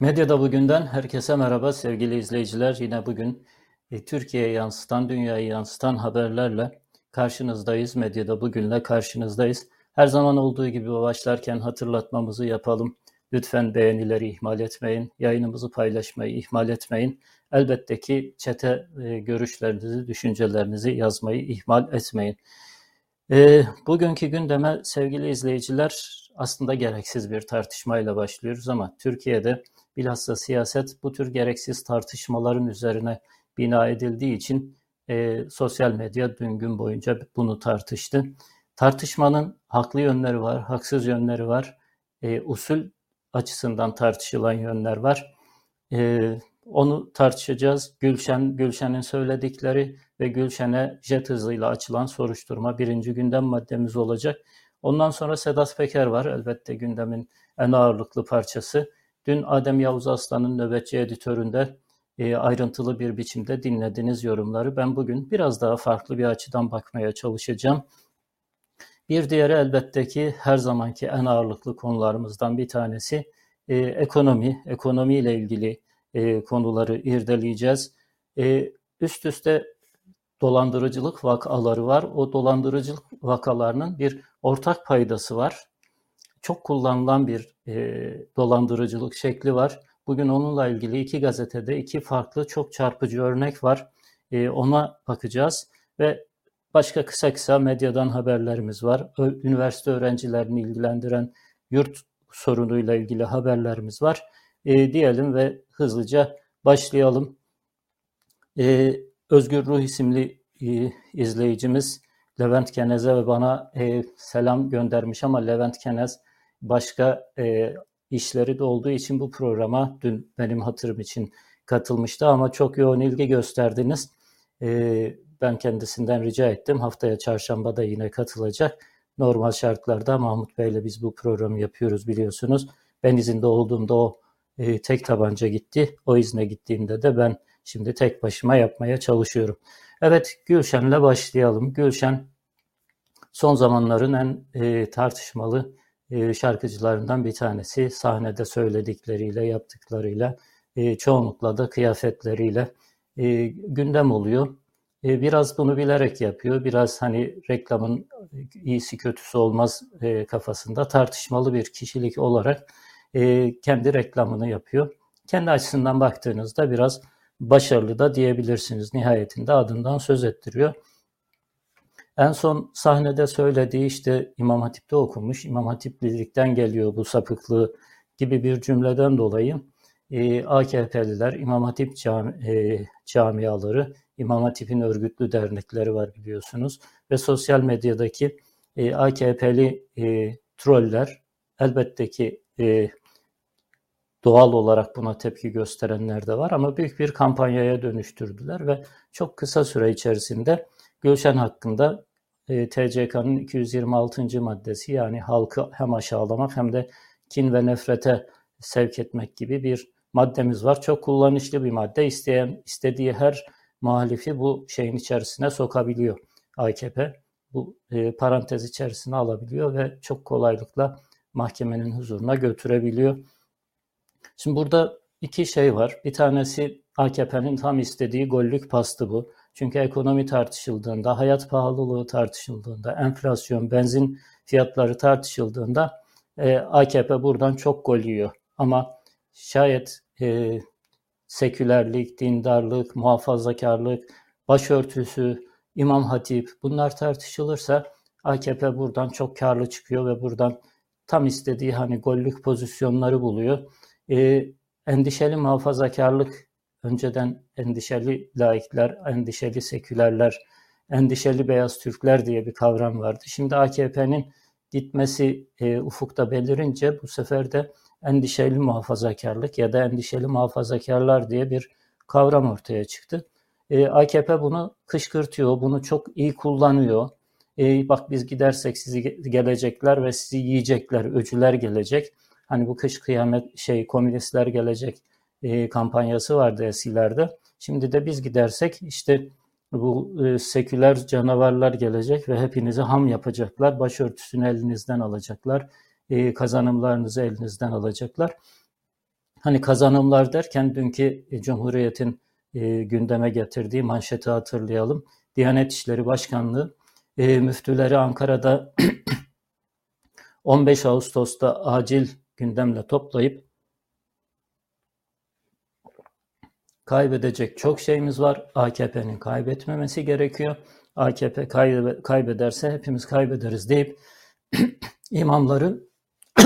Medyada bugünden herkese merhaba sevgili izleyiciler. Yine bugün e, Türkiye'ye yansıtan, dünyayı yansıtan haberlerle karşınızdayız. Medyada bugünle karşınızdayız. Her zaman olduğu gibi başlarken hatırlatmamızı yapalım. Lütfen beğenileri ihmal etmeyin. Yayınımızı paylaşmayı ihmal etmeyin. Elbette ki çete e, görüşlerinizi, düşüncelerinizi yazmayı ihmal etmeyin. E, bugünkü gündeme sevgili izleyiciler aslında gereksiz bir tartışmayla başlıyoruz ama Türkiye'de bilhassa siyaset bu tür gereksiz tartışmaların üzerine bina edildiği için e, sosyal medya dün gün boyunca bunu tartıştı. Tartışmanın haklı yönleri var, haksız yönleri var, e, usul açısından tartışılan yönler var. E, onu tartışacağız. Gülşen, Gülşen'in söyledikleri ve Gülşen'e jet hızıyla açılan soruşturma birinci gündem maddemiz olacak. Ondan sonra Sedat Peker var elbette gündemin en ağırlıklı parçası. Dün Adem Yavuz Aslan'ın nöbetçi editöründe e, ayrıntılı bir biçimde dinlediğiniz yorumları ben bugün biraz daha farklı bir açıdan bakmaya çalışacağım. Bir diğeri elbette ki her zamanki en ağırlıklı konularımızdan bir tanesi e, ekonomi. Ekonomi ile ilgili e, konuları irdeleyeceğiz. E, üst üste dolandırıcılık vakaları var. O dolandırıcılık vakalarının bir ortak paydası var. Çok kullanılan bir e, dolandırıcılık şekli var. Bugün onunla ilgili iki gazetede iki farklı çok çarpıcı örnek var. E, ona bakacağız ve başka kısa kısa medyadan haberlerimiz var. Üniversite öğrencilerini ilgilendiren yurt sorunuyla ilgili haberlerimiz var. E, diyelim ve hızlıca başlayalım. E, Özgür Ruh isimli e, izleyicimiz Levent Kenez'e ve bana e, selam göndermiş ama Levent Kenez başka e, işleri de olduğu için bu programa dün benim hatırım için katılmıştı ama çok yoğun ilgi gösterdiniz. E, ben kendisinden rica ettim. Haftaya çarşamba da yine katılacak. Normal şartlarda Mahmut Bey'le biz bu programı yapıyoruz biliyorsunuz. Ben izinde olduğumda o e, tek tabanca gitti. O izne gittiğinde de ben şimdi tek başıma yapmaya çalışıyorum. Evet Gülşen'le başlayalım. Gülşen son zamanların en e, tartışmalı e, şarkıcılarından bir tanesi. Sahnede söyledikleriyle, yaptıklarıyla, e, çoğunlukla da kıyafetleriyle e, gündem oluyor. E, biraz bunu bilerek yapıyor. Biraz hani reklamın iyisi kötüsü olmaz kafasında tartışmalı bir kişilik olarak kendi reklamını yapıyor. Kendi açısından baktığınızda biraz başarılı da diyebilirsiniz. Nihayetinde adından söz ettiriyor. En son sahnede söylediği işte İmam Hatip'te okumuş, İmam Hatiplilikten geliyor bu sapıklığı gibi bir cümleden dolayı e, AKP'liler, İmam Hatip cami, e, camiaları, İmam Hatip'in örgütlü dernekleri var biliyorsunuz ve sosyal medyadaki e, AKP'li e, troller elbette ki e, doğal olarak buna tepki gösterenler de var ama büyük bir kampanyaya dönüştürdüler ve çok kısa süre içerisinde Gülşen hakkında e, TCK'nın 226. maddesi yani halkı hem aşağılamak hem de kin ve nefrete sevk etmek gibi bir maddemiz var. Çok kullanışlı bir madde. İsteyen istediği her muhalifi bu şeyin içerisine sokabiliyor AKP. Bu e, parantez içerisine alabiliyor ve çok kolaylıkla mahkemenin huzuruna götürebiliyor. Şimdi burada iki şey var. Bir tanesi AKP'nin tam istediği gollük pastı bu. Çünkü ekonomi tartışıldığında, hayat pahalılığı tartışıldığında, enflasyon, benzin fiyatları tartışıldığında e, AKP buradan çok gol yiyor. Ama şayet e, sekülerlik, dindarlık, muhafazakarlık, başörtüsü, İmam Hatip bunlar tartışılırsa AKP buradan çok karlı çıkıyor ve buradan tam istediği hani gollük pozisyonları buluyor. E, endişeli muhafazakarlık önceden endişeli laikler, endişeli sekülerler, endişeli beyaz Türkler diye bir kavram vardı. Şimdi AKP'nin gitmesi e, ufukta belirince bu sefer de endişeli muhafazakarlık ya da endişeli muhafazakarlar diye bir kavram ortaya çıktı. E, AKP bunu kışkırtıyor, bunu çok iyi kullanıyor. E, bak biz gidersek sizi gelecekler ve sizi yiyecekler, öcüler gelecek. Hani bu kış kıyamet şey komünistler gelecek e, kampanyası vardı eskilerde. Şimdi de biz gidersek işte bu e, seküler canavarlar gelecek ve hepinizi ham yapacaklar. Başörtüsünü elinizden alacaklar. E, kazanımlarınızı elinizden alacaklar. Hani kazanımlar derken dünkü e, Cumhuriyet'in e, gündeme getirdiği manşeti hatırlayalım. Diyanet İşleri Başkanlığı e, müftüleri Ankara'da 15 Ağustos'ta acil gündemle toplayıp kaybedecek çok şeyimiz var. AKP'nin kaybetmemesi gerekiyor. AKP kaybederse hepimiz kaybederiz deyip imamları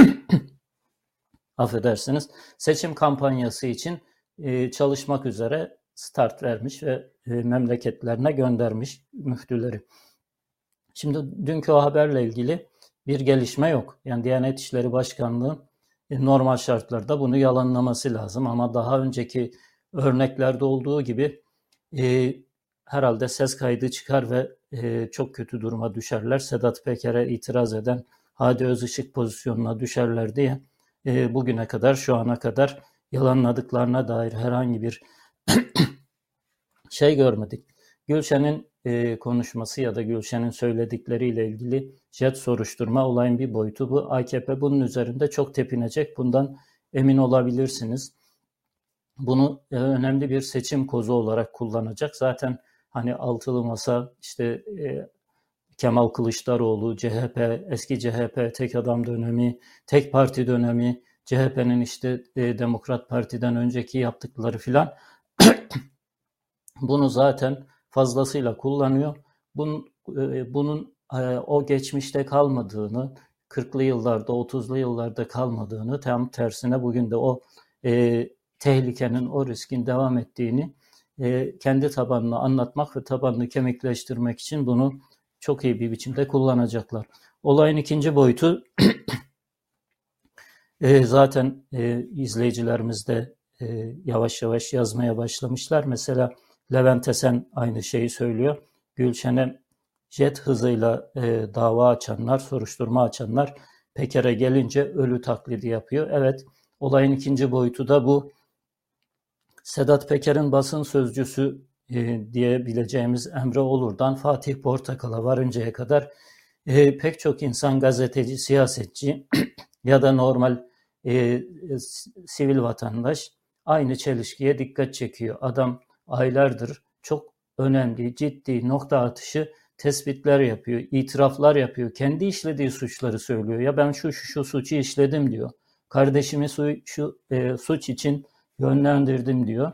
affedersiniz seçim kampanyası için e, çalışmak üzere start vermiş ve e, memleketlerine göndermiş müftüleri. Şimdi dünkü o haberle ilgili bir gelişme yok. Yani Diyanet İşleri Başkanlığı e, normal şartlarda bunu yalanlaması lazım ama daha önceki örneklerde olduğu gibi e, herhalde ses kaydı çıkar ve e, çok kötü duruma düşerler. Sedat Peker'e itiraz eden Hadi Özışık pozisyonuna düşerler diye e, bugüne kadar şu ana kadar yalanladıklarına dair herhangi bir şey görmedik. Gülşen'in e, konuşması ya da Gülşen'in söyledikleriyle ilgili jet soruşturma olayın bir boyutu bu. AKP bunun üzerinde çok tepinecek. Bundan emin olabilirsiniz. Bunu e, önemli bir seçim kozu olarak kullanacak. Zaten hani altılı masa işte e, Kemal Kılıçdaroğlu, CHP, eski CHP tek adam dönemi, tek parti dönemi, CHP'nin işte e, Demokrat Parti'den önceki yaptıkları filan bunu zaten fazlasıyla kullanıyor. Bunun, bunun o geçmişte kalmadığını, 40'lı yıllarda, 30'lu yıllarda kalmadığını, tam tersine bugün de o tehlikenin, o riskin devam ettiğini e, kendi tabanını anlatmak ve tabanını kemikleştirmek için bunu çok iyi bir biçimde kullanacaklar. Olayın ikinci boyutu e, zaten e, izleyicilerimiz de e, yavaş yavaş yazmaya başlamışlar. Mesela Levent Esen aynı şeyi söylüyor. Gülşen'e jet hızıyla e, dava açanlar, soruşturma açanlar Peker'e gelince ölü taklidi yapıyor. Evet, olayın ikinci boyutu da bu. Sedat Peker'in basın sözcüsü e, diyebileceğimiz Emre Olur'dan Fatih Portakal'a varıncaya kadar e, pek çok insan gazeteci, siyasetçi ya da normal e, sivil vatandaş aynı çelişkiye dikkat çekiyor. Adam aylardır çok önemli, ciddi nokta atışı tespitler yapıyor, itiraflar yapıyor. Kendi işlediği suçları söylüyor. Ya ben şu şu, şu suçu işledim diyor. Kardeşimi su, şu e, suç için yönlendirdim diyor.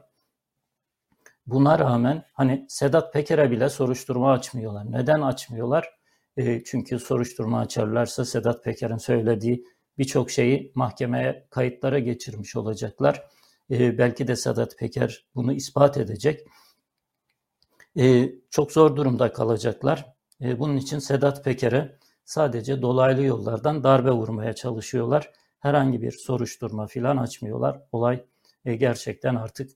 Buna rağmen hani Sedat Peker'e bile soruşturma açmıyorlar. Neden açmıyorlar? E, çünkü soruşturma açarlarsa Sedat Peker'in söylediği birçok şeyi mahkemeye kayıtlara geçirmiş olacaklar. E, belki de Sedat Peker bunu ispat edecek. E, çok zor durumda kalacaklar. E, bunun için Sedat Peker'e sadece dolaylı yollardan darbe vurmaya çalışıyorlar. Herhangi bir soruşturma filan açmıyorlar. Olay e, gerçekten artık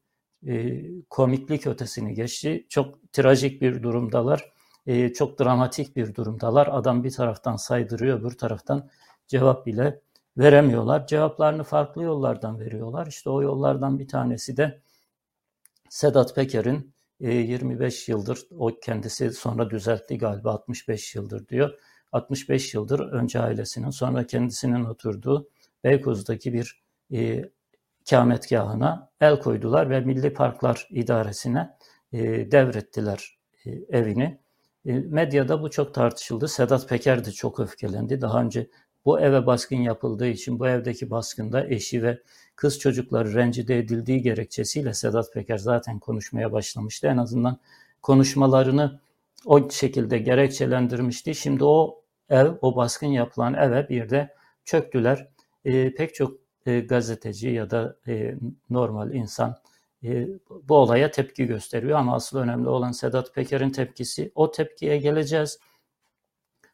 e, komiklik ötesini geçti. Çok trajik bir durumdalar. E, çok dramatik bir durumdalar. Adam bir taraftan saydırıyor, bir taraftan cevap bile veremiyorlar. Cevaplarını farklı yollardan veriyorlar. İşte o yollardan bir tanesi de Sedat Peker'in 25 e, yıldır, o kendisi sonra düzeltti galiba 65 yıldır diyor. 65 yıldır önce ailesinin sonra kendisinin oturduğu Beykoz'daki bir e, ikametgahına el koydular ve Milli Parklar İdaresi'ne e, devrettiler e, evini. E, medyada bu çok tartışıldı. Sedat Peker de çok öfkelendi. Daha önce bu eve baskın yapıldığı için bu evdeki baskında eşi ve kız çocukları rencide edildiği gerekçesiyle Sedat Peker zaten konuşmaya başlamıştı. En azından konuşmalarını o şekilde gerekçelendirmişti. Şimdi o ev, o baskın yapılan eve bir de çöktüler. E, pek çok e, gazeteci ya da e, normal insan e, bu olaya tepki gösteriyor ama asıl önemli olan Sedat Peker'in tepkisi. O tepkiye geleceğiz.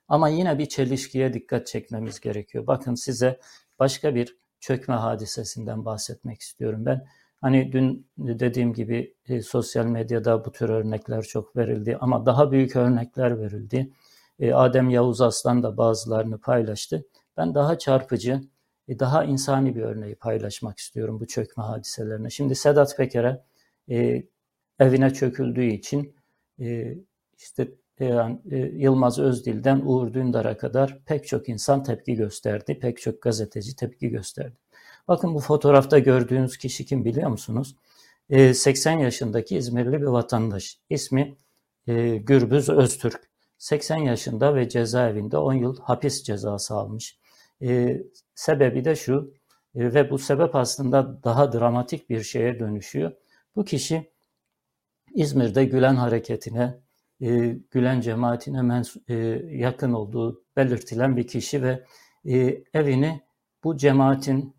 Ama yine bir çelişkiye dikkat çekmemiz gerekiyor. Bakın size başka bir çökme hadisesinden bahsetmek istiyorum ben. Hani dün dediğim gibi e, sosyal medyada bu tür örnekler çok verildi ama daha büyük örnekler verildi. E, Adem Yavuz Aslan da bazılarını paylaştı. Ben daha çarpıcı, daha insani bir örneği paylaşmak istiyorum bu çökme hadiselerine. Şimdi Sedat Peker'e e, evine çöküldüğü için e, işte yani, e, Yılmaz Özdil'den Uğur Dündar'a kadar pek çok insan tepki gösterdi, pek çok gazeteci tepki gösterdi. Bakın bu fotoğrafta gördüğünüz kişi kim biliyor musunuz? 80 yaşındaki İzmirli bir vatandaş. İsmi Gürbüz Öztürk. 80 yaşında ve cezaevinde 10 yıl hapis cezası almış. Sebebi de şu ve bu sebep aslında daha dramatik bir şeye dönüşüyor. Bu kişi İzmir'de Gülen hareketine, Gülen cemaatine yakın olduğu belirtilen bir kişi ve evini bu cemaatin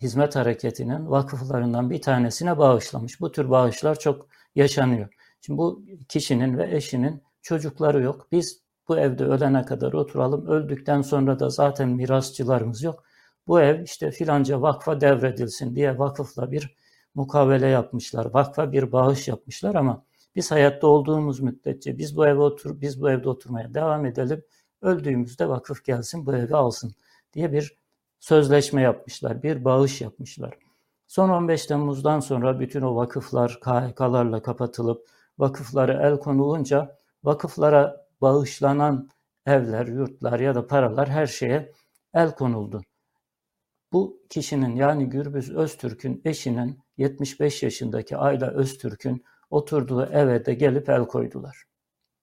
hizmet hareketinin vakıflarından bir tanesine bağışlamış. Bu tür bağışlar çok yaşanıyor. Şimdi bu kişinin ve eşinin çocukları yok. Biz bu evde ölene kadar oturalım. Öldükten sonra da zaten mirasçılarımız yok. Bu ev işte filanca vakfa devredilsin diye vakıfla bir mukavele yapmışlar. Vakfa bir bağış yapmışlar ama biz hayatta olduğumuz müddetçe biz bu eve otur biz bu evde oturmaya devam edelim. Öldüğümüzde vakıf gelsin bu evi alsın diye bir sözleşme yapmışlar, bir bağış yapmışlar. Son 15 Temmuz'dan sonra bütün o vakıflar KHK'larla kapatılıp vakıflara el konulunca vakıflara bağışlanan evler, yurtlar ya da paralar her şeye el konuldu. Bu kişinin yani Gürbüz Öztürk'ün eşinin 75 yaşındaki Ayla Öztürk'ün oturduğu eve de gelip el koydular.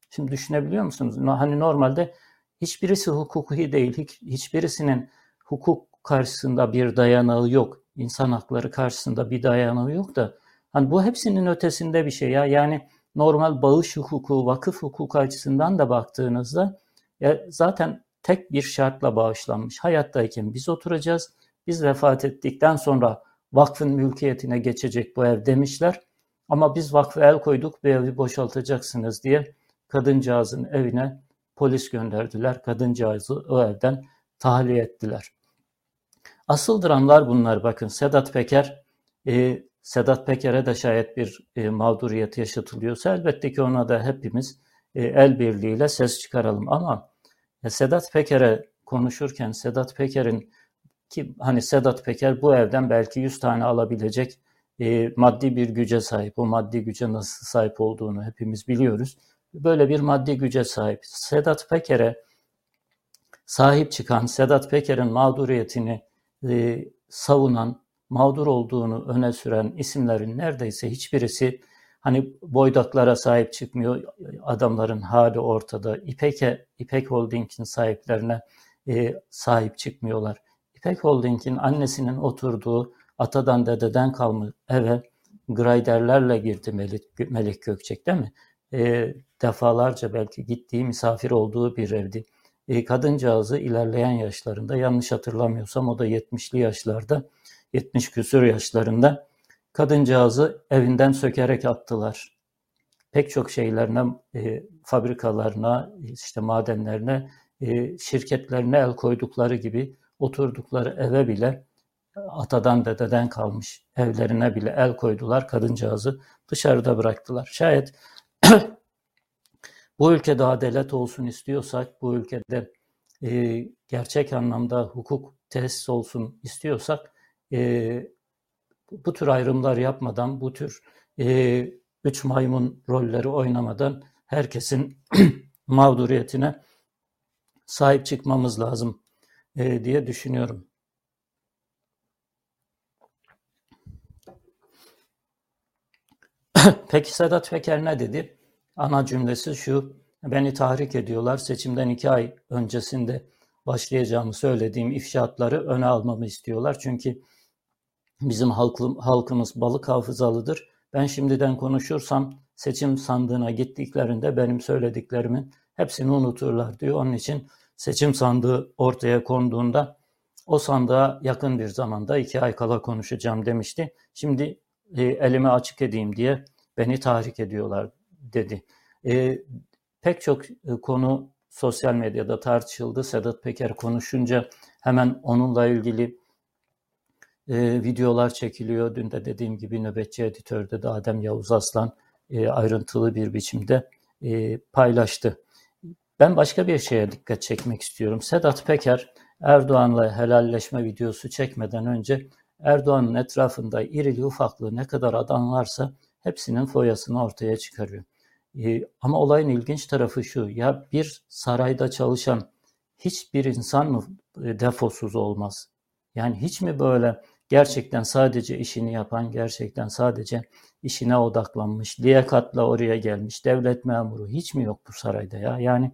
Şimdi düşünebiliyor musunuz? Hani normalde hiçbirisi hukuki değil, hiç, hiçbirisinin hukuk karşısında bir dayanağı yok. İnsan hakları karşısında bir dayanağı yok da hani bu hepsinin ötesinde bir şey ya. Yani normal bağış hukuku, vakıf hukuku açısından da baktığınızda ya zaten tek bir şartla bağışlanmış. Hayattayken biz oturacağız. Biz vefat ettikten sonra vakfın mülkiyetine geçecek bu ev demişler. Ama biz vakfı el koyduk bu evi boşaltacaksınız diye kadıncağızın evine polis gönderdiler. Kadıncağızı o evden tahliye ettiler. Asıl dramlar bunlar bakın. Sedat Peker, e, Sedat Peker'e de şayet bir e, mağduriyet yaşatılıyorsa elbette ki ona da hepimiz e, el birliğiyle ses çıkaralım. Ama e, Sedat Peker'e konuşurken Sedat Peker'in ki hani Sedat Peker bu evden belki 100 tane alabilecek e, maddi bir güce sahip. O maddi güce nasıl sahip olduğunu hepimiz biliyoruz. Böyle bir maddi güce sahip. Sedat Peker'e sahip çıkan, Sedat Peker'in mağduriyetini e, savunan, mağdur olduğunu öne süren isimlerin neredeyse hiçbirisi hani boydaklara sahip çıkmıyor. Adamların hali ortada. İpek'e, İpek Holding'in sahiplerine e, sahip çıkmıyorlar. İpek Holding'in annesinin oturduğu atadan dededen kalmış eve grayderlerle girdi Melik, Melik Gökçek değil mi? E, defalarca belki gittiği misafir olduğu bir evdi. E, kadıncağızı ilerleyen yaşlarında yanlış hatırlamıyorsam o da 70'li yaşlarda 70 küsur yaşlarında kadıncağızı evinden sökerek attılar. Pek çok şeylerine, e, fabrikalarına, işte madenlerine, e, şirketlerine el koydukları gibi oturdukları eve bile atadan dededen kalmış evlerine bile el koydular. Kadıncağızı dışarıda bıraktılar. Şayet bu ülkede adalet olsun istiyorsak, bu ülkede e, gerçek anlamda hukuk tesis olsun istiyorsak e, bu tür ayrımlar yapmadan, bu tür e, üç maymun rolleri oynamadan herkesin mağduriyetine sahip çıkmamız lazım e, diye düşünüyorum. Peki Sedat Peker ne dedi? Ana cümlesi şu, beni tahrik ediyorlar, seçimden iki ay öncesinde başlayacağımı söylediğim ifşaatları öne almamı istiyorlar. Çünkü bizim halkım, halkımız balık hafızalıdır. Ben şimdiden konuşursam seçim sandığına gittiklerinde benim söylediklerimin hepsini unuturlar diyor. Onun için seçim sandığı ortaya konduğunda o sandığa yakın bir zamanda iki ay kala konuşacağım demişti. Şimdi e, elimi açık edeyim diye beni tahrik ediyorlar dedi. E, pek çok e, konu sosyal medyada tartışıldı. Sedat Peker konuşunca hemen onunla ilgili e, videolar çekiliyor. Dün de dediğim gibi nöbetçi editörde de Adem Yavuz Aslan e, ayrıntılı bir biçimde e, paylaştı. Ben başka bir şeye dikkat çekmek istiyorum. Sedat Peker Erdoğan'la helalleşme videosu çekmeden önce Erdoğan'ın etrafında irili ufaklı ne kadar adam varsa hepsinin foyasını ortaya çıkarıyor. Ee, ama olayın ilginç tarafı şu, ya bir sarayda çalışan hiçbir insan mı e, defosuz olmaz? Yani hiç mi böyle gerçekten sadece işini yapan, gerçekten sadece işine odaklanmış, liyakatla oraya gelmiş devlet memuru hiç mi yok bu sarayda ya? Yani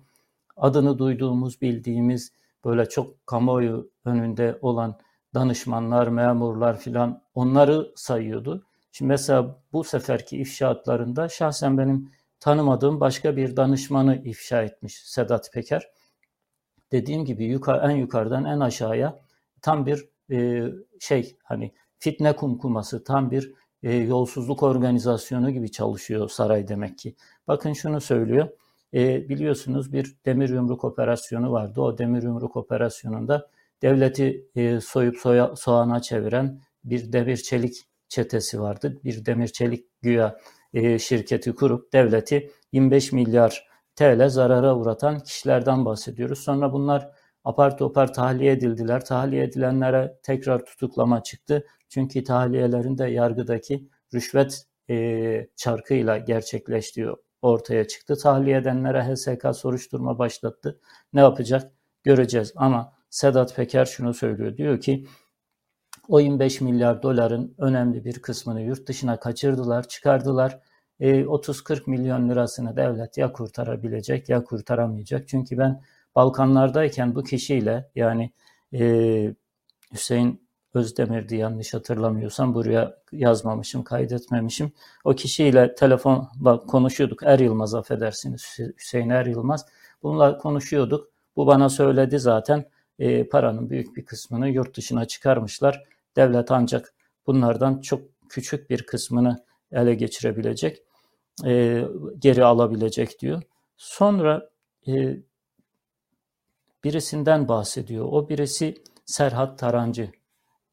adını duyduğumuz, bildiğimiz böyle çok kamuoyu önünde olan danışmanlar, memurlar filan onları sayıyordu. Şimdi mesela bu seferki ifşaatlarında şahsen benim tanımadığım başka bir danışmanı ifşa etmiş Sedat Peker. Dediğim gibi yukarı, en yukarıdan en aşağıya tam bir e, şey hani fitne kumkuması, tam bir e, yolsuzluk organizasyonu gibi çalışıyor saray demek ki. Bakın şunu söylüyor. E, biliyorsunuz bir demir yumruk operasyonu vardı. O demir yumruk operasyonunda devleti e, soyup soya, soğana çeviren bir demir çelik çetesi vardı. Bir demir çelik güya e, şirketi kurup devleti 25 milyar TL zarara uğratan kişilerden bahsediyoruz. Sonra bunlar apar topar tahliye edildiler. Tahliye edilenlere tekrar tutuklama çıktı. Çünkü tahliyelerinde yargıdaki rüşvet e, çarkıyla gerçekleştiği ortaya çıktı. Tahliye edenlere HSK soruşturma başlattı. Ne yapacak göreceğiz ama Sedat Peker şunu söylüyor. Diyor ki o 25 milyar doların önemli bir kısmını yurt dışına kaçırdılar, çıkardılar. E, 30-40 milyon lirasını devlet ya kurtarabilecek ya kurtaramayacak. Çünkü ben Balkanlardayken bu kişiyle yani e, Hüseyin Özdemir'di yanlış hatırlamıyorsam buraya yazmamışım, kaydetmemişim. O kişiyle telefonla konuşuyorduk. Er Yılmaz affedersiniz Hüseyin Er Yılmaz. Bununla konuşuyorduk. Bu bana söyledi zaten e, paranın büyük bir kısmını yurt dışına çıkarmışlar. Devlet ancak bunlardan çok küçük bir kısmını ele geçirebilecek, e, geri alabilecek diyor. Sonra e, birisinden bahsediyor. O birisi Serhat Tarancı,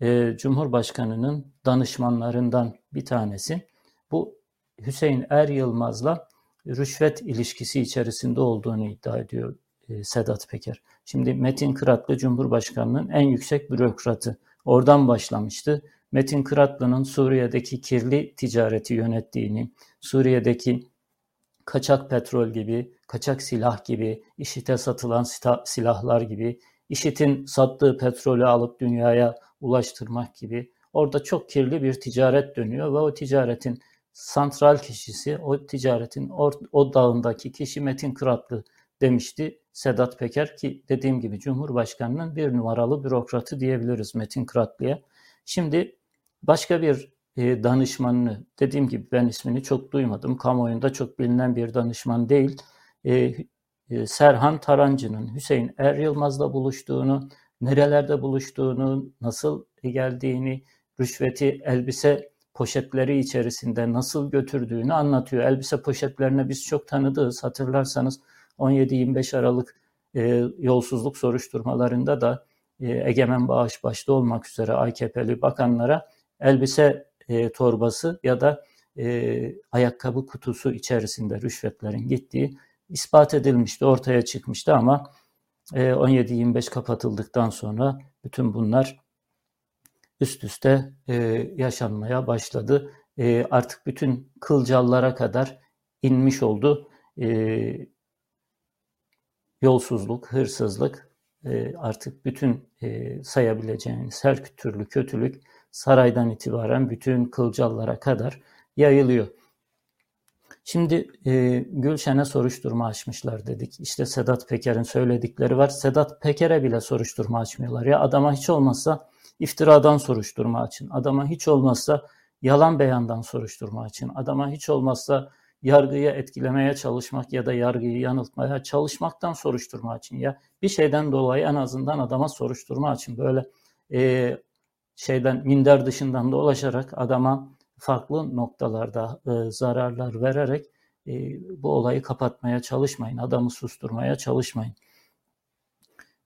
e, Cumhurbaşkanı'nın danışmanlarından bir tanesi. Bu Hüseyin Er Yılmaz'la rüşvet ilişkisi içerisinde olduğunu iddia ediyor e, Sedat Peker. Şimdi Metin Kıratlı Cumhurbaşkanı'nın en yüksek bürokratı. Oradan başlamıştı. Metin Kıratlı'nın Suriye'deki kirli ticareti yönettiğini, Suriye'deki kaçak petrol gibi, kaçak silah gibi, IŞİD'e satılan silahlar gibi, IŞİD'in sattığı petrolü alıp dünyaya ulaştırmak gibi orada çok kirli bir ticaret dönüyor ve o ticaretin santral kişisi, o ticaretin o, o dağındaki kişi Metin Kıratlı demişti Sedat Peker ki dediğim gibi Cumhurbaşkanı'nın bir numaralı bürokratı diyebiliriz Metin Kıratlı'ya. Şimdi başka bir danışmanını dediğim gibi ben ismini çok duymadım. Kamuoyunda çok bilinen bir danışman değil. E, e, Serhan Tarancı'nın Hüseyin Er Yılmaz'la buluştuğunu, nerelerde buluştuğunu, nasıl geldiğini, rüşveti elbise poşetleri içerisinde nasıl götürdüğünü anlatıyor. Elbise poşetlerine biz çok tanıdığız. Hatırlarsanız 17-25 Aralık e, yolsuzluk soruşturmalarında da e, Egemen Bağış başta olmak üzere AKP'li bakanlara elbise e, torbası ya da e, ayakkabı kutusu içerisinde rüşvetlerin gittiği ispat edilmişti, ortaya çıkmıştı ama e, 17-25 kapatıldıktan sonra bütün bunlar üst üste e, yaşanmaya başladı. E, artık bütün kılcallara kadar inmiş oldu. E, yolsuzluk, hırsızlık, e, artık bütün e, sayabileceğiniz her türlü kötülük saraydan itibaren bütün kılcallara kadar yayılıyor. Şimdi e, Gülşen'e soruşturma açmışlar dedik. İşte Sedat Peker'in söyledikleri var. Sedat Peker'e bile soruşturma açmıyorlar. Ya adama hiç olmazsa iftiradan soruşturma açın. Adama hiç olmazsa yalan beyandan soruşturma açın. Adama hiç olmazsa yargıyı etkilemeye çalışmak ya da yargıyı yanıltmaya çalışmaktan soruşturma açın ya. Bir şeyden dolayı en azından adama soruşturma açın. Böyle e, şeyden minder dışından dolaşarak adama farklı noktalarda e, zararlar vererek e, bu olayı kapatmaya çalışmayın. Adamı susturmaya çalışmayın.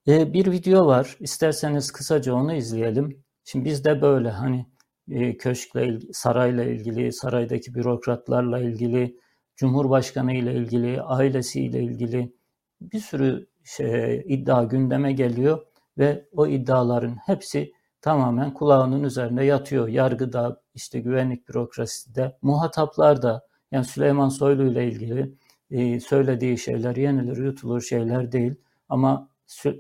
E, bir video var. İsterseniz kısaca onu izleyelim. Şimdi bizde böyle hani e, köşkle, sarayla ilgili, saraydaki bürokratlarla ilgili, Cumhurbaşkanı ile ilgili, ailesiyle ilgili bir sürü şey, iddia gündeme geliyor ve o iddiaların hepsi tamamen kulağının üzerinde yatıyor. Yargıda, işte güvenlik bürokraside, muhataplar da yani Süleyman Soylu ile ilgili e, söylediği şeyler yenilir yutulur şeyler değil. Ama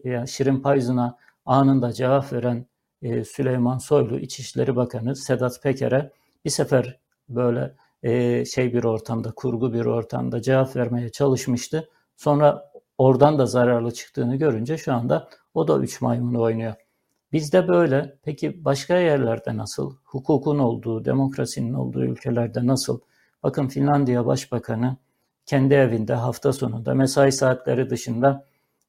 yani Şirin Payzun'a anında cevap veren e, Süleyman Soylu İçişleri Bakanı Sedat Peker'e bir sefer böyle e, şey bir ortamda, kurgu bir ortamda cevap vermeye çalışmıştı. Sonra oradan da zararlı çıktığını görünce şu anda o da üç maymunu oynuyor. Bizde böyle. Peki başka yerlerde nasıl? Hukukun olduğu, demokrasinin olduğu ülkelerde nasıl? Bakın Finlandiya Başbakanı kendi evinde hafta sonunda mesai saatleri dışında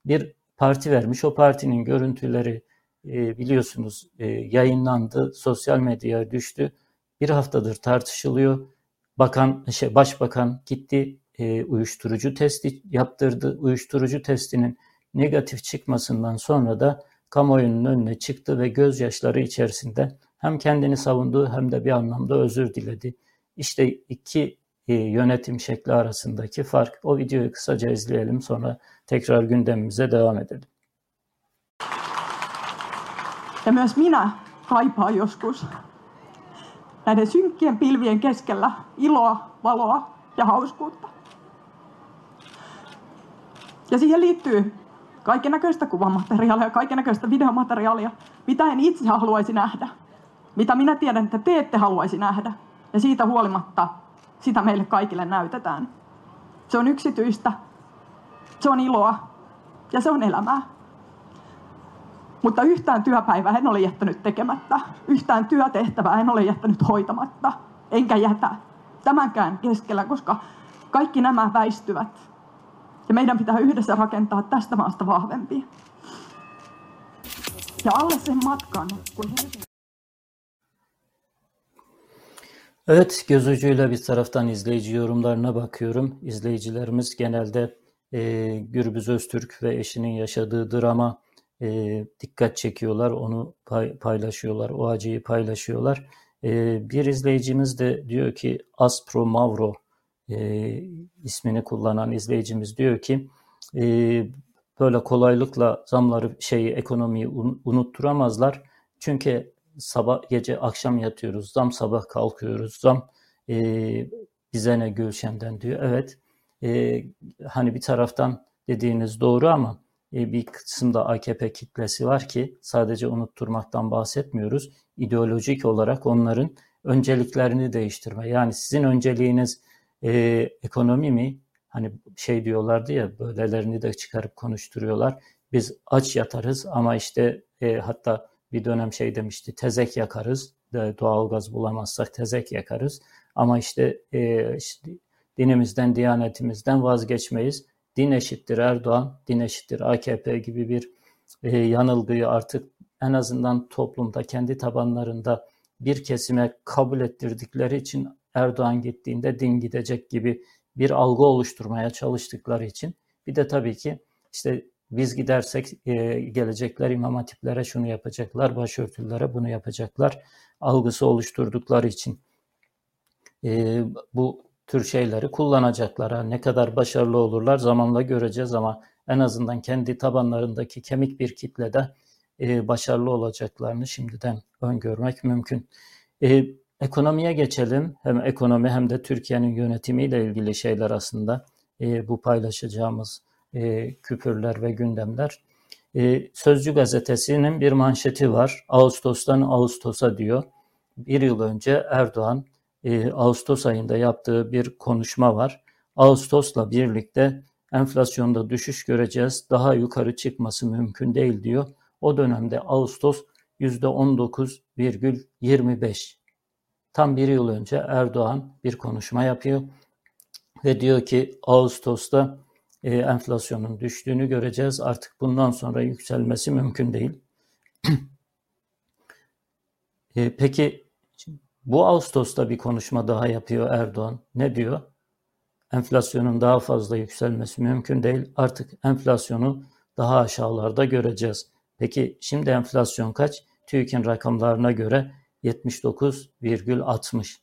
bir parti vermiş. O partinin görüntüleri e, biliyorsunuz e, yayınlandı, sosyal medyaya düştü. Bir haftadır tartışılıyor. Bakan, şey, başbakan gitti e, uyuşturucu testi yaptırdı. Uyuşturucu testinin negatif çıkmasından sonra da kamuoyunun önüne çıktı ve gözyaşları içerisinde hem kendini savundu hem de bir anlamda özür diledi. İşte iki e, yönetim şekli arasındaki fark. O videoyu kısaca izleyelim sonra tekrar gündemimize devam edelim. Ja myös minä kaipaan joskus näiden synkkien pilvien keskellä iloa, valoa ja hauskuutta. Ja siihen liittyy kaiken näköistä kuvamateriaalia kaiken näköistä videomateriaalia, mitä en itse haluaisi nähdä. Mitä minä tiedän, että te ette haluaisi nähdä. Ja siitä huolimatta sitä meille kaikille näytetään. Se on yksityistä, se on iloa ja se on elämää. Mutta yhtään työpäivää en ole jättänyt tekemättä. Yhtään työtehtävää en ole jättänyt hoitamatta. Enkä jätä tämänkään keskellä, koska kaikki nämä väistyvät. Ja meidän pitää yhdessä rakentaa tästä maasta vahvempi. Ja alle sen matkan, kun Evet, göz ucuyla bir taraftan izleyici yorumlarına bakıyorum. İzleyicilerimiz genelde e, Gürbüz Öztürk ve eşinin yaşadığı drama e, dikkat çekiyorlar, onu pay, paylaşıyorlar, o acıyı paylaşıyorlar. E, bir izleyicimiz de diyor ki Aspro Mavro e, ismini kullanan izleyicimiz diyor ki e, böyle kolaylıkla zamları şeyi ekonomiyi un, unutturamazlar. Çünkü sabah gece akşam yatıyoruz, zam sabah kalkıyoruz, zam e, bize ne Gülşen'den diyor. Evet, e, hani bir taraftan dediğiniz doğru ama e, bir kısımda AKP kitlesi var ki sadece unutturmaktan bahsetmiyoruz. İdeolojik olarak onların önceliklerini değiştirme. Yani sizin önceliğiniz e, ekonomi mi? Hani şey diyorlardı ya böylelerini de çıkarıp konuşturuyorlar. Biz aç yatarız ama işte e, hatta bir dönem şey demişti tezek yakarız. Doğalgaz bulamazsak tezek yakarız. Ama işte, e, işte dinimizden, diyanetimizden vazgeçmeyiz. Din eşittir Erdoğan, din eşittir AKP gibi bir e, yanılgıyı artık en azından toplumda kendi tabanlarında bir kesime kabul ettirdikleri için Erdoğan gittiğinde din gidecek gibi bir algı oluşturmaya çalıştıkları için bir de tabii ki işte biz gidersek e, gelecekler imam hatiplere şunu yapacaklar, başörtülere bunu yapacaklar algısı oluşturdukları için e, bu tür şeyleri kullanacaklar. ne kadar başarılı olurlar zamanla göreceğiz ama en azından kendi tabanlarındaki kemik bir kitlede e, başarılı olacaklarını şimdiden öngörmek mümkün. E, ekonomiye geçelim. Hem ekonomi hem de Türkiye'nin yönetimiyle ilgili şeyler aslında e, bu paylaşacağımız e, küpürler ve gündemler. E, Sözcü gazetesinin bir manşeti var. Ağustos'tan Ağustos'a diyor. Bir yıl önce Erdoğan e, Ağustos ayında yaptığı bir konuşma var. Ağustos'la birlikte enflasyonda düşüş göreceğiz. Daha yukarı çıkması mümkün değil diyor. O dönemde Ağustos %19,25. Tam bir yıl önce Erdoğan bir konuşma yapıyor ve diyor ki Ağustos'ta e, enflasyonun düştüğünü göreceğiz. Artık bundan sonra yükselmesi mümkün değil. e, peki bu Ağustos'ta bir konuşma daha yapıyor Erdoğan. Ne diyor? Enflasyonun daha fazla yükselmesi mümkün değil. Artık enflasyonu daha aşağılarda göreceğiz. Peki şimdi enflasyon kaç? TÜİK'in rakamlarına göre 79,60.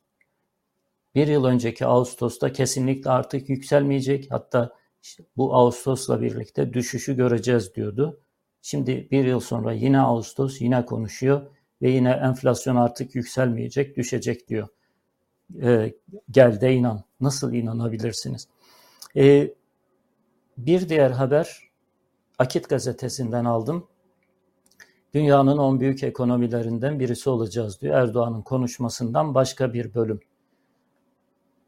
Bir yıl önceki Ağustos'ta kesinlikle artık yükselmeyecek. Hatta bu Ağustos'la birlikte düşüşü göreceğiz diyordu. Şimdi bir yıl sonra yine Ağustos yine konuşuyor ve yine enflasyon artık yükselmeyecek, düşecek diyor. E, gel de inan. Nasıl inanabilirsiniz? E, bir diğer haber Akit gazetesinden aldım. Dünyanın 10 büyük ekonomilerinden birisi olacağız diyor Erdoğan'ın konuşmasından başka bir bölüm.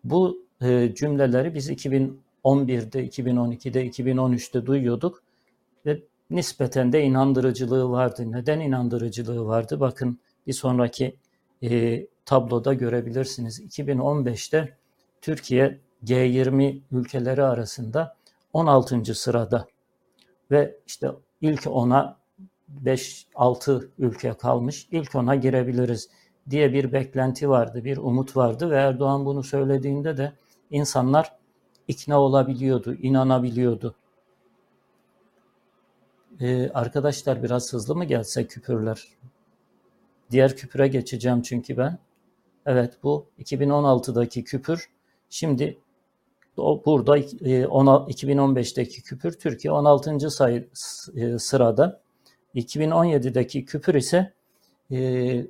Bu e, cümleleri biz 2011'de, 2012'de, 2013'te duyuyorduk ve nispeten de inandırıcılığı vardı. Neden inandırıcılığı vardı? Bakın bir sonraki e, tabloda görebilirsiniz. 2015'te Türkiye G20 ülkeleri arasında 16. sırada ve işte ilk ona 5-6 ülke kalmış. İlk ona girebiliriz diye bir beklenti vardı, bir umut vardı ve Erdoğan bunu söylediğinde de insanlar ikna olabiliyordu, inanabiliyordu. Ee, arkadaşlar biraz hızlı mı gelse küpürler? Diğer küpüre geçeceğim çünkü ben. Evet bu 2016'daki küpür. Şimdi burada e, 2015'teki küpür Türkiye 16. sayı e, sırada. 2017'deki küpür ise e,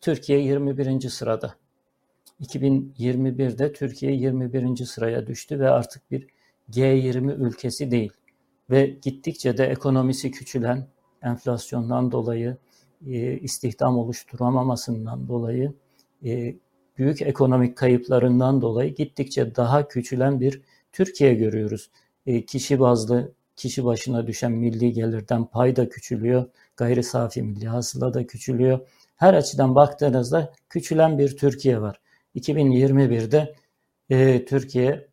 Türkiye 21. sırada. 2021'de Türkiye 21. sıraya düştü ve artık bir G20 ülkesi değil. Ve gittikçe de ekonomisi küçülen, enflasyondan dolayı, e, istihdam oluşturamamasından dolayı, e, büyük ekonomik kayıplarından dolayı gittikçe daha küçülen bir Türkiye görüyoruz. E, kişi bazlı, kişi başına düşen milli gelirden pay da küçülüyor, gayri safi milli hasıla da küçülüyor. Her açıdan baktığınızda küçülen bir Türkiye var. 2021'de e, Türkiye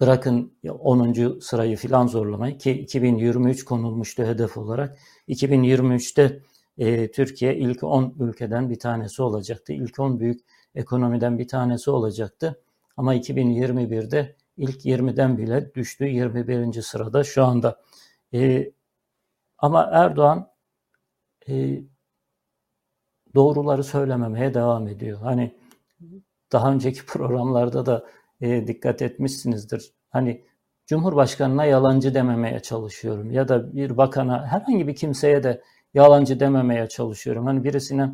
bırakın 10. sırayı filan zorlamayı ki 2023 konulmuştu hedef olarak. 2023'te e, Türkiye ilk 10 ülkeden bir tanesi olacaktı. İlk 10 büyük ekonomiden bir tanesi olacaktı. Ama 2021'de ilk 20'den bile düştü 21. sırada şu anda. E, ama Erdoğan e, doğruları söylememeye devam ediyor. Hani daha önceki programlarda da e, dikkat etmişsinizdir. Hani Cumhurbaşkanına yalancı dememeye çalışıyorum ya da bir bakana herhangi bir kimseye de yalancı dememeye çalışıyorum. Hani birisine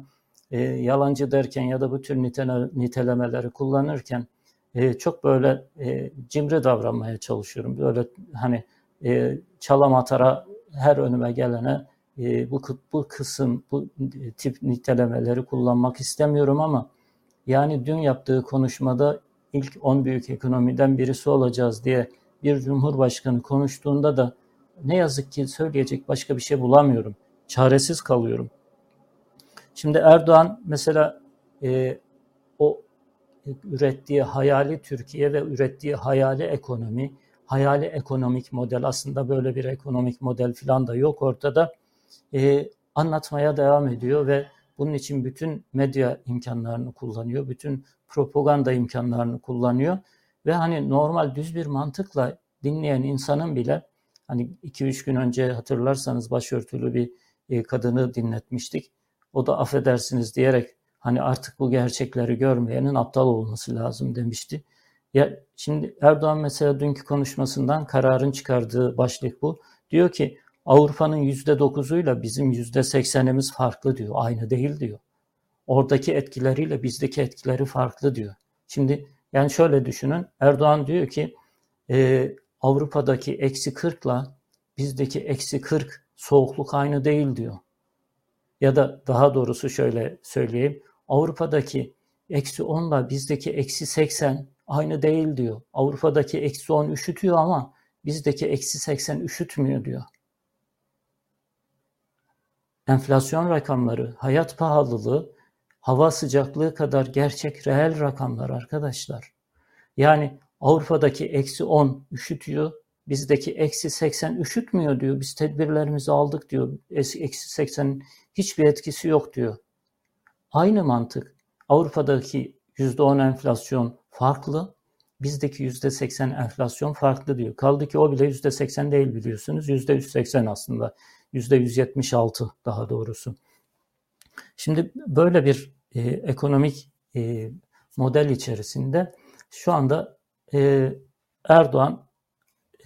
e, yalancı derken ya da bu tür nitele, nitelemeleri kullanırken e, çok böyle e, cimri davranmaya çalışıyorum. Böyle hani e, çalam atara her önüme gelene e, bu, bu kısım, bu tip nitelemeleri kullanmak istemiyorum ama yani dün yaptığı konuşmada ilk 10 büyük ekonomiden birisi olacağız diye bir cumhurbaşkanı konuştuğunda da ne yazık ki söyleyecek başka bir şey bulamıyorum. Çaresiz kalıyorum. Şimdi Erdoğan mesela e, o ürettiği hayali Türkiye ve ürettiği hayali ekonomi, hayali ekonomik model aslında böyle bir ekonomik model falan da yok ortada. E, anlatmaya devam ediyor ve bunun için bütün medya imkanlarını kullanıyor, bütün propaganda imkanlarını kullanıyor ve hani normal düz bir mantıkla dinleyen insanın bile hani 2-3 gün önce hatırlarsanız başörtülü bir e, kadını dinletmiştik. O da affedersiniz diyerek hani artık bu gerçekleri görmeyenin aptal olması lazım demişti. Ya şimdi Erdoğan mesela dünkü konuşmasından kararın çıkardığı başlık bu. Diyor ki Avrupa'nın yüzde dokuzuyla bizim yüzde seksenimiz farklı diyor. Aynı değil diyor. Oradaki etkileriyle bizdeki etkileri farklı diyor. Şimdi yani şöyle düşünün. Erdoğan diyor ki e, Avrupa'daki eksi 40 ile bizdeki eksi 40 soğukluk aynı değil diyor. Ya da daha doğrusu şöyle söyleyeyim. Avrupa'daki eksi 10 ile bizdeki eksi 80 aynı değil diyor. Avrupa'daki eksi 10 üşütüyor ama bizdeki eksi 80 üşütmüyor diyor. Enflasyon rakamları, hayat pahalılığı, hava sıcaklığı kadar gerçek reel rakamlar arkadaşlar. Yani Avrupa'daki eksi 10 üşütüyor, bizdeki eksi 80 üşütmüyor diyor. Biz tedbirlerimizi aldık diyor. Eksi 80 hiçbir etkisi yok diyor. Aynı mantık. Avrupa'daki %10 enflasyon farklı, bizdeki %80 enflasyon farklı diyor. Kaldı ki o bile %80 değil biliyorsunuz. %180 aslında. %176 daha doğrusu. Şimdi böyle bir e, ekonomik e, model içerisinde şu anda e, Erdoğan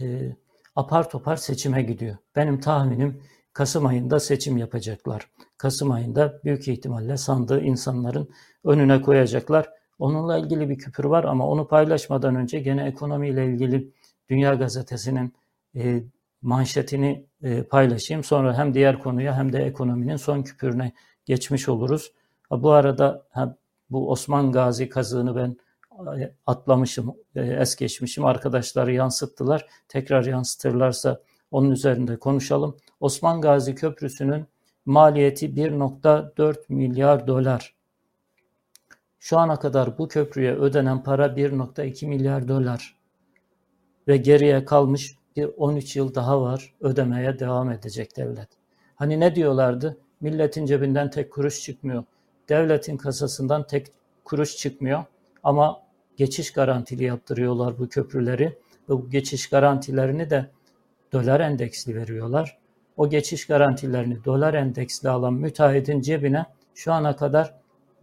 e, apar topar seçime gidiyor. Benim tahminim Kasım ayında seçim yapacaklar. Kasım ayında büyük ihtimalle sandığı insanların önüne koyacaklar. Onunla ilgili bir küpür var ama onu paylaşmadan önce gene ekonomiyle ilgili Dünya Gazetesi'nin e, manşetini e, paylaşayım. Sonra hem diğer konuya hem de ekonominin son küpürüne geçmiş oluruz. Bu arada bu Osman Gazi kazığını ben e, atlamışım, e, es geçmişim. Arkadaşları yansıttılar. Tekrar yansıtırlarsa onun üzerinde konuşalım. Osman Gazi Köprüsü'nün maliyeti 1.4 milyar dolar. Şu ana kadar bu köprüye ödenen para 1.2 milyar dolar ve geriye kalmış bir 13 yıl daha var ödemeye devam edecek devlet. Hani ne diyorlardı? Milletin cebinden tek kuruş çıkmıyor. Devletin kasasından tek kuruş çıkmıyor ama geçiş garantili yaptırıyorlar bu köprüleri ve bu geçiş garantilerini de dolar endeksli veriyorlar. O geçiş garantilerini dolar endeksli alan müteahhitin cebine şu ana kadar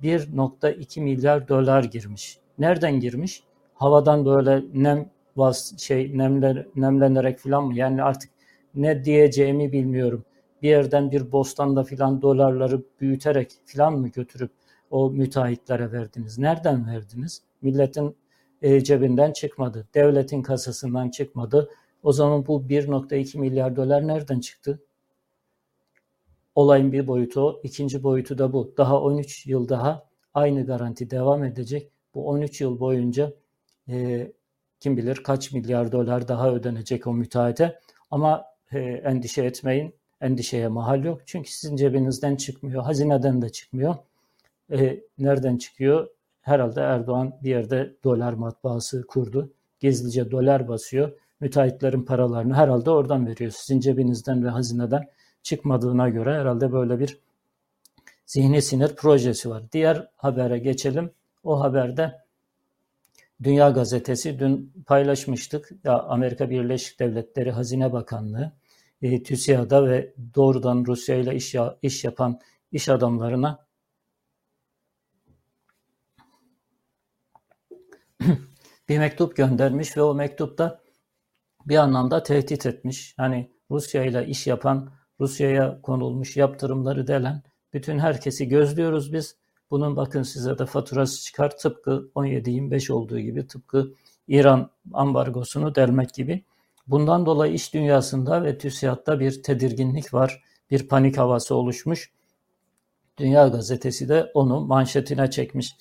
1.2 milyar dolar girmiş. Nereden girmiş? Havadan böyle nem vas şey nemler nemlenerek falan mı? Yani artık ne diyeceğimi bilmiyorum. Bir yerden bir bostanda filan dolarları büyüterek filan mı götürüp o müteahhitlere verdiniz? Nereden verdiniz? Milletin e, cebinden çıkmadı. Devletin kasasından çıkmadı. O zaman bu 1.2 milyar dolar nereden çıktı? Olayın bir boyutu o. İkinci boyutu da bu. Daha 13 yıl daha aynı garanti devam edecek. Bu 13 yıl boyunca e, kim bilir kaç milyar dolar daha ödenecek o müteahhite. Ama e, endişe etmeyin. Endişeye mahal yok. Çünkü sizin cebinizden çıkmıyor. Hazineden de çıkmıyor. E, nereden çıkıyor? Herhalde Erdoğan bir yerde dolar matbaası kurdu. Gizlice dolar basıyor. Müteahhitlerin paralarını herhalde oradan veriyor. Sizin cebinizden ve hazineden çıkmadığına göre herhalde böyle bir zihni sinir projesi var. Diğer habere geçelim. O haberde Dünya Gazetesi dün paylaşmıştık. Ya Amerika Birleşik Devletleri Hazine Bakanlığı e, TÜSİAD'a ve doğrudan Rusya ile iş, iş yapan iş adamlarına bir mektup göndermiş ve o mektupta bir anlamda tehdit etmiş. Hani Rusya ile iş yapan, Rusya'ya konulmuş yaptırımları delen bütün herkesi gözlüyoruz biz. Bunun bakın size de faturası çıkar. Tıpkı 17-25 olduğu gibi tıpkı İran ambargosunu delmek gibi. Bundan dolayı iş dünyasında ve TÜSİAD'da bir tedirginlik var. Bir panik havası oluşmuş. Dünya Gazetesi de onu manşetine çekmiş.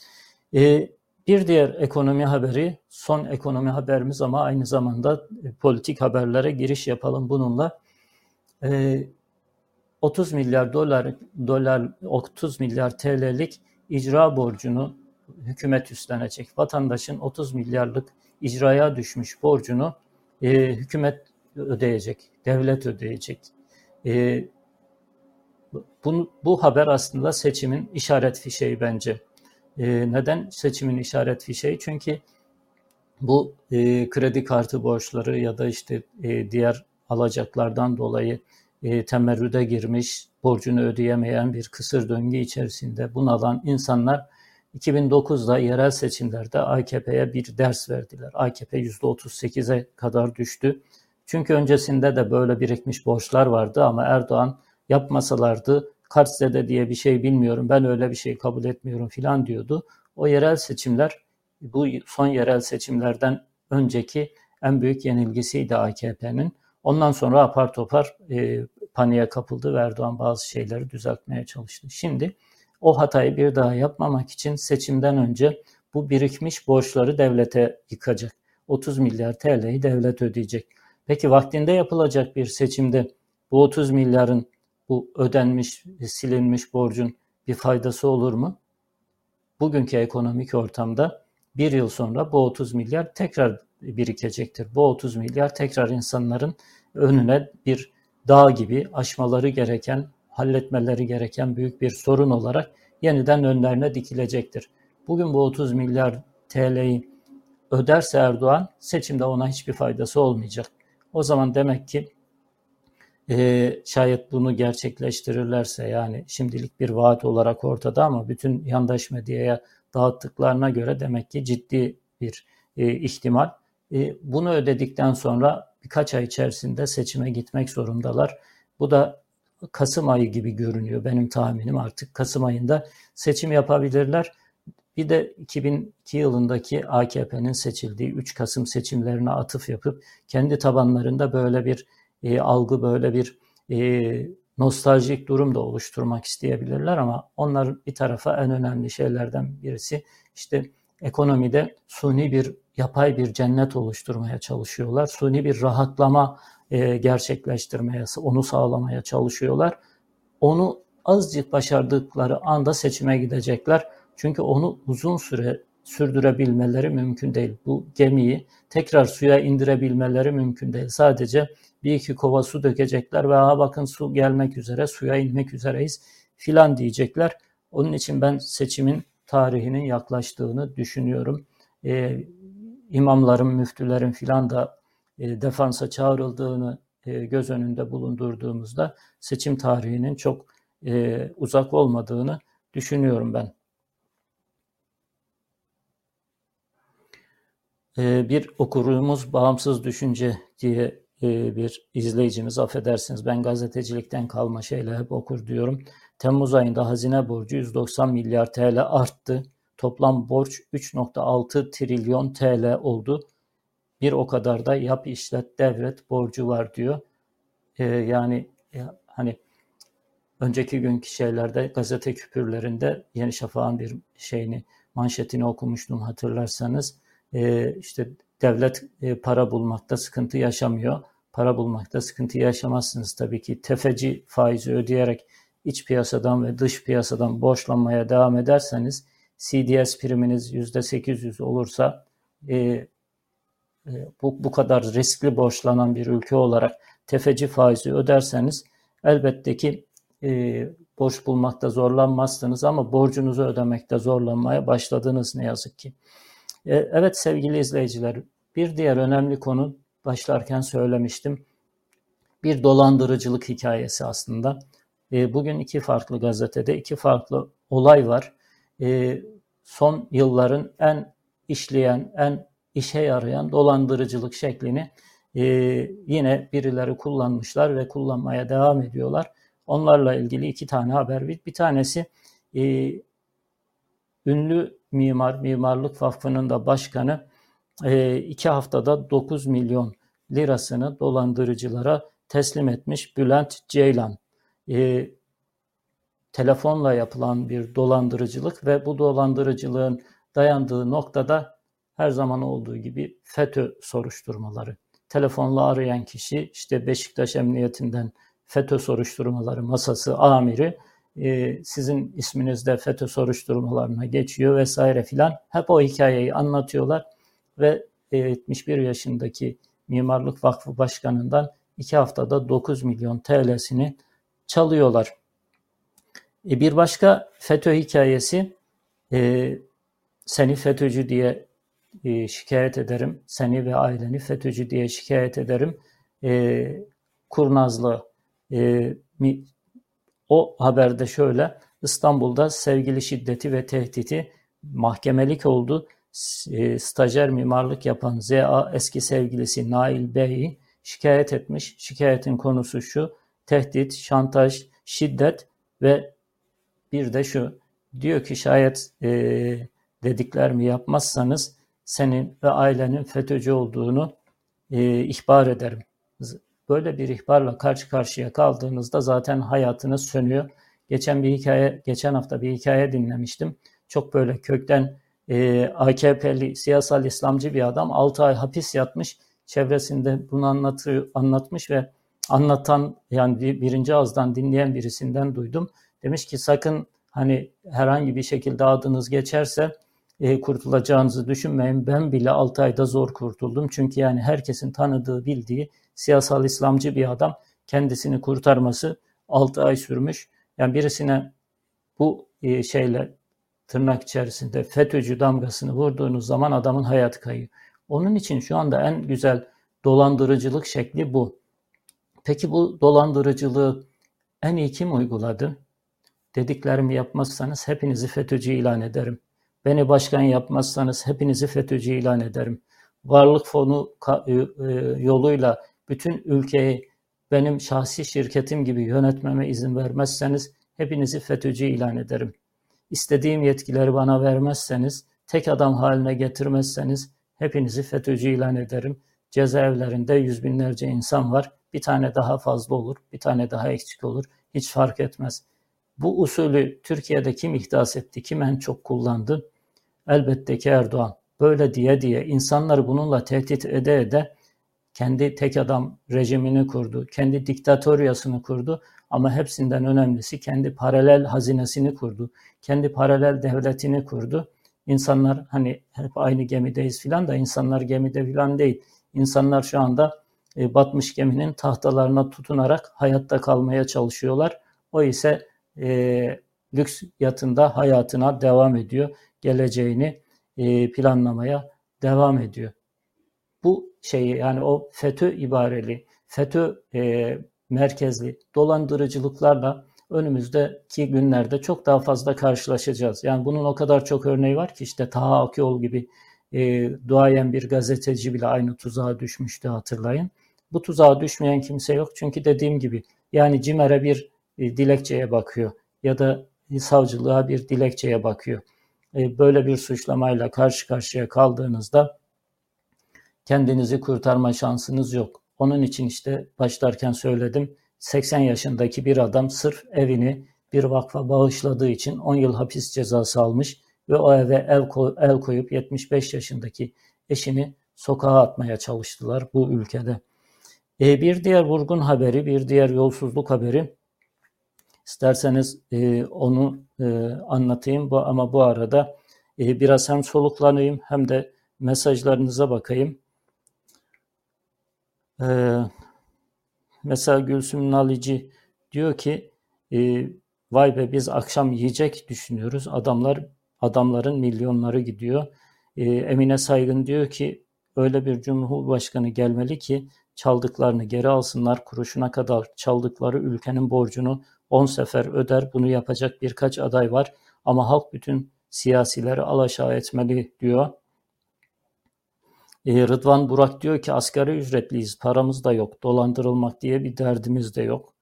Ee, bir diğer ekonomi haberi, son ekonomi haberimiz ama aynı zamanda politik haberlere giriş yapalım bununla. Ee, 30 milyar dolar dolar 30 milyar TL'lik icra borcunu hükümet üstlenecek. Vatandaşın 30 milyarlık icraya düşmüş borcunu e, hükümet ödeyecek, devlet ödeyecek. E, bu, bu haber aslında seçimin işaret fişeği bence. E, neden seçimin işaret fişeği? Çünkü bu e, kredi kartı borçları ya da işte e, diğer alacaklardan dolayı e, temerrüde girmiş, borcunu ödeyemeyen bir kısır döngü içerisinde bunalan insanlar 2009'da yerel seçimlerde AKP'ye bir ders verdiler. AKP %38'e kadar düştü. Çünkü öncesinde de böyle birikmiş borçlar vardı ama Erdoğan yapmasalardı Kartzede diye bir şey bilmiyorum, ben öyle bir şey kabul etmiyorum filan diyordu. O yerel seçimler, bu son yerel seçimlerden önceki en büyük yenilgisiydi AKP'nin. Ondan sonra apar topar e, paniğe kapıldı ve Erdoğan bazı şeyleri düzeltmeye çalıştı. Şimdi o hatayı bir daha yapmamak için seçimden önce bu birikmiş borçları devlete yıkacak. 30 milyar TL'yi devlet ödeyecek. Peki vaktinde yapılacak bir seçimde bu 30 milyarın bu ödenmiş, silinmiş borcun bir faydası olur mu? Bugünkü ekonomik ortamda bir yıl sonra bu 30 milyar tekrar birikecektir. Bu 30 milyar tekrar insanların önüne bir dağ gibi aşmaları gereken, halletmeleri gereken büyük bir sorun olarak yeniden önlerine dikilecektir. Bugün bu 30 milyar TL'yi öderse Erdoğan seçimde ona hiçbir faydası olmayacak. O zaman demek ki e, şayet bunu gerçekleştirirlerse yani şimdilik bir vaat olarak ortada ama bütün yandaş medyaya dağıttıklarına göre demek ki ciddi bir e, ihtimal. E, bunu ödedikten sonra birkaç ay içerisinde seçime gitmek zorundalar. Bu da Kasım ayı gibi görünüyor benim tahminim artık Kasım ayında seçim yapabilirler. Bir de 2002 yılındaki AKP'nin seçildiği 3 Kasım seçimlerine atıf yapıp kendi tabanlarında böyle bir e, algı böyle bir e, nostaljik durum da oluşturmak isteyebilirler ama onlar bir tarafa en önemli şeylerden birisi işte ekonomide suni bir yapay bir cennet oluşturmaya çalışıyorlar. Suni bir rahatlama e, gerçekleştirmeye, onu sağlamaya çalışıyorlar. Onu azıcık başardıkları anda seçime gidecekler. Çünkü onu uzun süre sürdürebilmeleri mümkün değil. Bu gemiyi tekrar suya indirebilmeleri mümkün değil. Sadece bir iki kova su dökecekler ve ha bakın su gelmek üzere, suya inmek üzereyiz filan diyecekler. Onun için ben seçimin tarihinin yaklaştığını düşünüyorum. Ee, imamların, müftülerin filan da e, defansa çağrıldığını e, göz önünde bulundurduğumuzda seçim tarihinin çok e, uzak olmadığını düşünüyorum ben. E, bir okurumuz bağımsız düşünce diye e, bir izleyicimiz affedersiniz ben gazetecilikten kalma şeyle hep okur diyorum. Temmuz ayında hazine borcu 190 milyar TL arttı. Toplam borç 3.6 trilyon TL oldu. Bir o kadar da yap işlet devret borcu var diyor. Ee, yani ya, hani önceki günkü şeylerde gazete küpürlerinde Yeni Şafak'ın bir şeyini manşetini okumuştum hatırlarsanız. Ee, işte devlet e, para bulmakta sıkıntı yaşamıyor. Para bulmakta sıkıntı yaşamazsınız tabii ki. Tefeci faizi ödeyerek iç piyasadan ve dış piyasadan borçlanmaya devam ederseniz CDS priminiz %800 olursa e, e, bu, bu kadar riskli borçlanan bir ülke olarak tefeci faizi öderseniz elbette ki e, borç bulmakta zorlanmazsınız ama borcunuzu ödemekte zorlanmaya başladınız ne yazık ki. E, evet sevgili izleyiciler bir diğer önemli konu başlarken söylemiştim. Bir dolandırıcılık hikayesi aslında. E, bugün iki farklı gazetede iki farklı olay var. E, son yılların en işleyen, en işe yarayan dolandırıcılık şeklini yine birileri kullanmışlar ve kullanmaya devam ediyorlar. Onlarla ilgili iki tane haber. Bir, tanesi ünlü mimar, Mimarlık Vakfı'nın da başkanı e, iki haftada 9 milyon lirasını dolandırıcılara teslim etmiş Bülent Ceylan. E, telefonla yapılan bir dolandırıcılık ve bu dolandırıcılığın dayandığı noktada her zaman olduğu gibi FETÖ soruşturmaları. Telefonla arayan kişi işte Beşiktaş Emniyetinden FETÖ soruşturmaları masası amiri e, sizin isminizde FETÖ soruşturmalarına geçiyor vesaire filan. Hep o hikayeyi anlatıyorlar ve 71 yaşındaki Mimarlık Vakfı Başkanı'ndan 2 haftada 9 milyon TL'sini çalıyorlar. E bir başka FETÖ hikayesi e, seni FETÖ'cü diye e, şikayet ederim. Seni ve aileni FETÖ'cü diye şikayet ederim. E, kurnazlı e, mi, o haberde şöyle İstanbul'da sevgili şiddeti ve tehditi mahkemelik oldu. E, stajyer mimarlık yapan ZA eski sevgilisi Nail Bey'i şikayet etmiş. Şikayetin konusu şu, tehdit, şantaj, şiddet ve bir de şu, diyor ki şayet e, dediklerimi yapmazsanız senin ve ailenin FETÖ'cü olduğunu e, ihbar ederim. Böyle bir ihbarla karşı karşıya kaldığınızda zaten hayatınız sönüyor. Geçen bir hikaye, geçen hafta bir hikaye dinlemiştim. Çok böyle kökten e, AKP'li siyasal İslamcı bir adam 6 ay hapis yatmış. Çevresinde bunu anlatıyor, anlatmış ve anlatan yani birinci ağızdan dinleyen birisinden duydum. Demiş ki sakın hani herhangi bir şekilde adınız geçerse e, kurtulacağınızı düşünmeyin. Ben bile 6 ayda zor kurtuldum. Çünkü yani herkesin tanıdığı, bildiği siyasal İslamcı bir adam kendisini kurtarması 6 ay sürmüş. Yani birisine bu e, şeyle tırnak içerisinde FETÖ'cü damgasını vurduğunuz zaman adamın hayatı kayıyor. Onun için şu anda en güzel dolandırıcılık şekli bu. Peki bu dolandırıcılığı en iyi kim uyguladı? Dediklerimi yapmazsanız hepinizi FETÖ'cü ilan ederim. Beni başkan yapmazsanız hepinizi FETÖ'cü ilan ederim. Varlık fonu e, e, yoluyla bütün ülkeyi benim şahsi şirketim gibi yönetmeme izin vermezseniz hepinizi FETÖ'cü ilan ederim. İstediğim yetkileri bana vermezseniz, tek adam haline getirmezseniz hepinizi FETÖ'cü ilan ederim. Cezaevlerinde yüz binlerce insan var. Bir tane daha fazla olur, bir tane daha eksik olur. Hiç fark etmez. Bu usulü Türkiye'de kim ihdas etti, kim en çok kullandı? Elbette ki Erdoğan. Böyle diye diye insanları bununla tehdit ede ede kendi tek adam rejimini kurdu, kendi diktatoryasını kurdu ama hepsinden önemlisi kendi paralel hazinesini kurdu, kendi paralel devletini kurdu. İnsanlar hani hep aynı gemideyiz filan da insanlar gemide filan değil. İnsanlar şu anda e, batmış geminin tahtalarına tutunarak hayatta kalmaya çalışıyorlar. O ise e, lüks yatında hayatına devam ediyor. Geleceğini e, planlamaya devam ediyor. Bu şeyi yani o FETÖ ibareli, FETÖ e, merkezli dolandırıcılıklarla önümüzdeki günlerde çok daha fazla karşılaşacağız. Yani bunun o kadar çok örneği var ki işte Taha Akyol gibi e, duayen bir gazeteci bile aynı tuzağa düşmüştü hatırlayın. Bu tuzağa düşmeyen kimse yok çünkü dediğim gibi yani CİMER'e bir e, dilekçeye bakıyor ya da savcılığa bir dilekçeye bakıyor. E, böyle bir suçlamayla karşı karşıya kaldığınızda kendinizi kurtarma şansınız yok. Onun için işte başlarken söyledim 80 yaşındaki bir adam sırf evini bir vakfa bağışladığı için 10 yıl hapis cezası almış ve o eve el, el koyup 75 yaşındaki eşini sokağa atmaya çalıştılar bu ülkede. E, bir diğer vurgun haberi, bir diğer yolsuzluk haberi. İsterseniz e, onu e, anlatayım bu, ama bu arada e, biraz hem soluklanayım hem de mesajlarınıza bakayım. E, mesela Gülsüm Nalici diyor ki e, vay be biz akşam yiyecek düşünüyoruz. Adamlar adamların milyonları gidiyor. E, Emine Saygın diyor ki öyle bir cumhurbaşkanı gelmeli ki çaldıklarını geri alsınlar. Kuruşuna kadar çaldıkları ülkenin borcunu 10 sefer öder. Bunu yapacak birkaç aday var ama halk bütün siyasileri alaşağı etmeli diyor. E, Rıdvan Burak diyor ki asgari ücretliyiz, paramız da yok, dolandırılmak diye bir derdimiz de yok.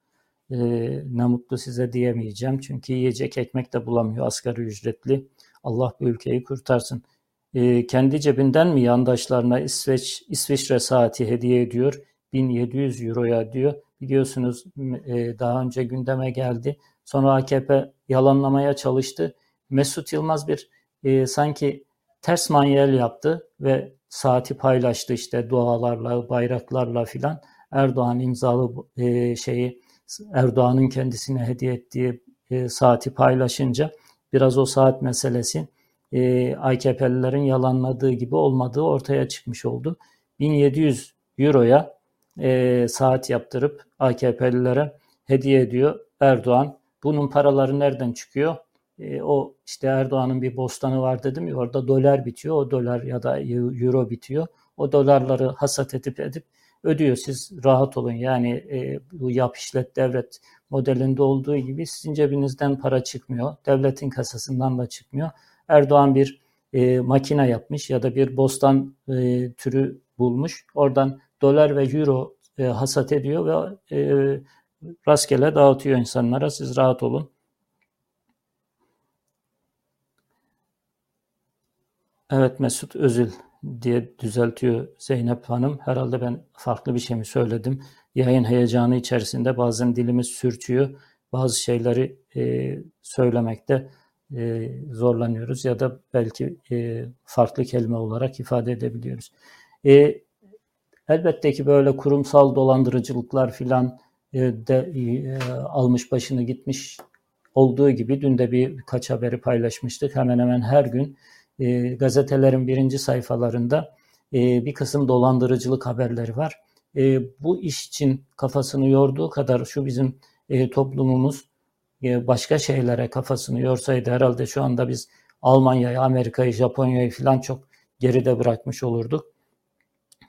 E, ne mutlu size diyemeyeceğim çünkü yiyecek ekmek de bulamıyor asgari ücretli. Allah bu ülkeyi kurtarsın. E, kendi cebinden mi yandaşlarına İsveç İsviçre saati hediye ediyor? 1700 euroya diyor. Biliyorsunuz e, daha önce gündeme geldi. Sonra AKP yalanlamaya çalıştı. Mesut Yılmaz bir e, sanki ters manyel yaptı ve saati paylaştı işte dualarla, bayraklarla filan. Erdoğan imzalı e, şeyi Erdoğan'ın kendisine hediye ettiği e, saati paylaşınca biraz o saat meselesi e, AKP'lilerin yalanladığı gibi olmadığı ortaya çıkmış oldu. 1700 euroya e, saat yaptırıp AKP'lilere hediye ediyor Erdoğan. Bunun paraları nereden çıkıyor? E, o işte Erdoğan'ın bir bostanı var dedim ya orada dolar bitiyor. O dolar ya da euro bitiyor. O dolarları hasat edip edip ödüyor. Siz rahat olun. Yani e, bu yap işlet devlet modelinde olduğu gibi sizin cebinizden para çıkmıyor. Devletin kasasından da çıkmıyor. Erdoğan bir e, makine yapmış ya da bir bostan e, türü bulmuş. Oradan dolar ve euro e, hasat ediyor ve e, rastgele dağıtıyor insanlara. Siz rahat olun. Evet Mesut Özil diye düzeltiyor Zeynep Hanım. Herhalde ben farklı bir şey mi söyledim? Yayın heyecanı içerisinde bazen dilimiz sürçüyor. Bazı şeyleri e, söylemekte e, zorlanıyoruz ya da belki e, farklı kelime olarak ifade edebiliyoruz. E, elbette ki böyle kurumsal dolandırıcılıklar filan e, de e, almış başını gitmiş olduğu gibi dün de bir birkaç haberi paylaşmıştık. Hemen hemen her gün e, gazetelerin birinci sayfalarında e, bir kısım dolandırıcılık haberleri var. E, bu iş için kafasını yorduğu kadar şu bizim e, toplumumuz e, başka şeylere kafasını yorsaydı herhalde şu anda biz Almanya'yı, Amerika'yı, Japonya'yı falan çok geride bırakmış olurduk.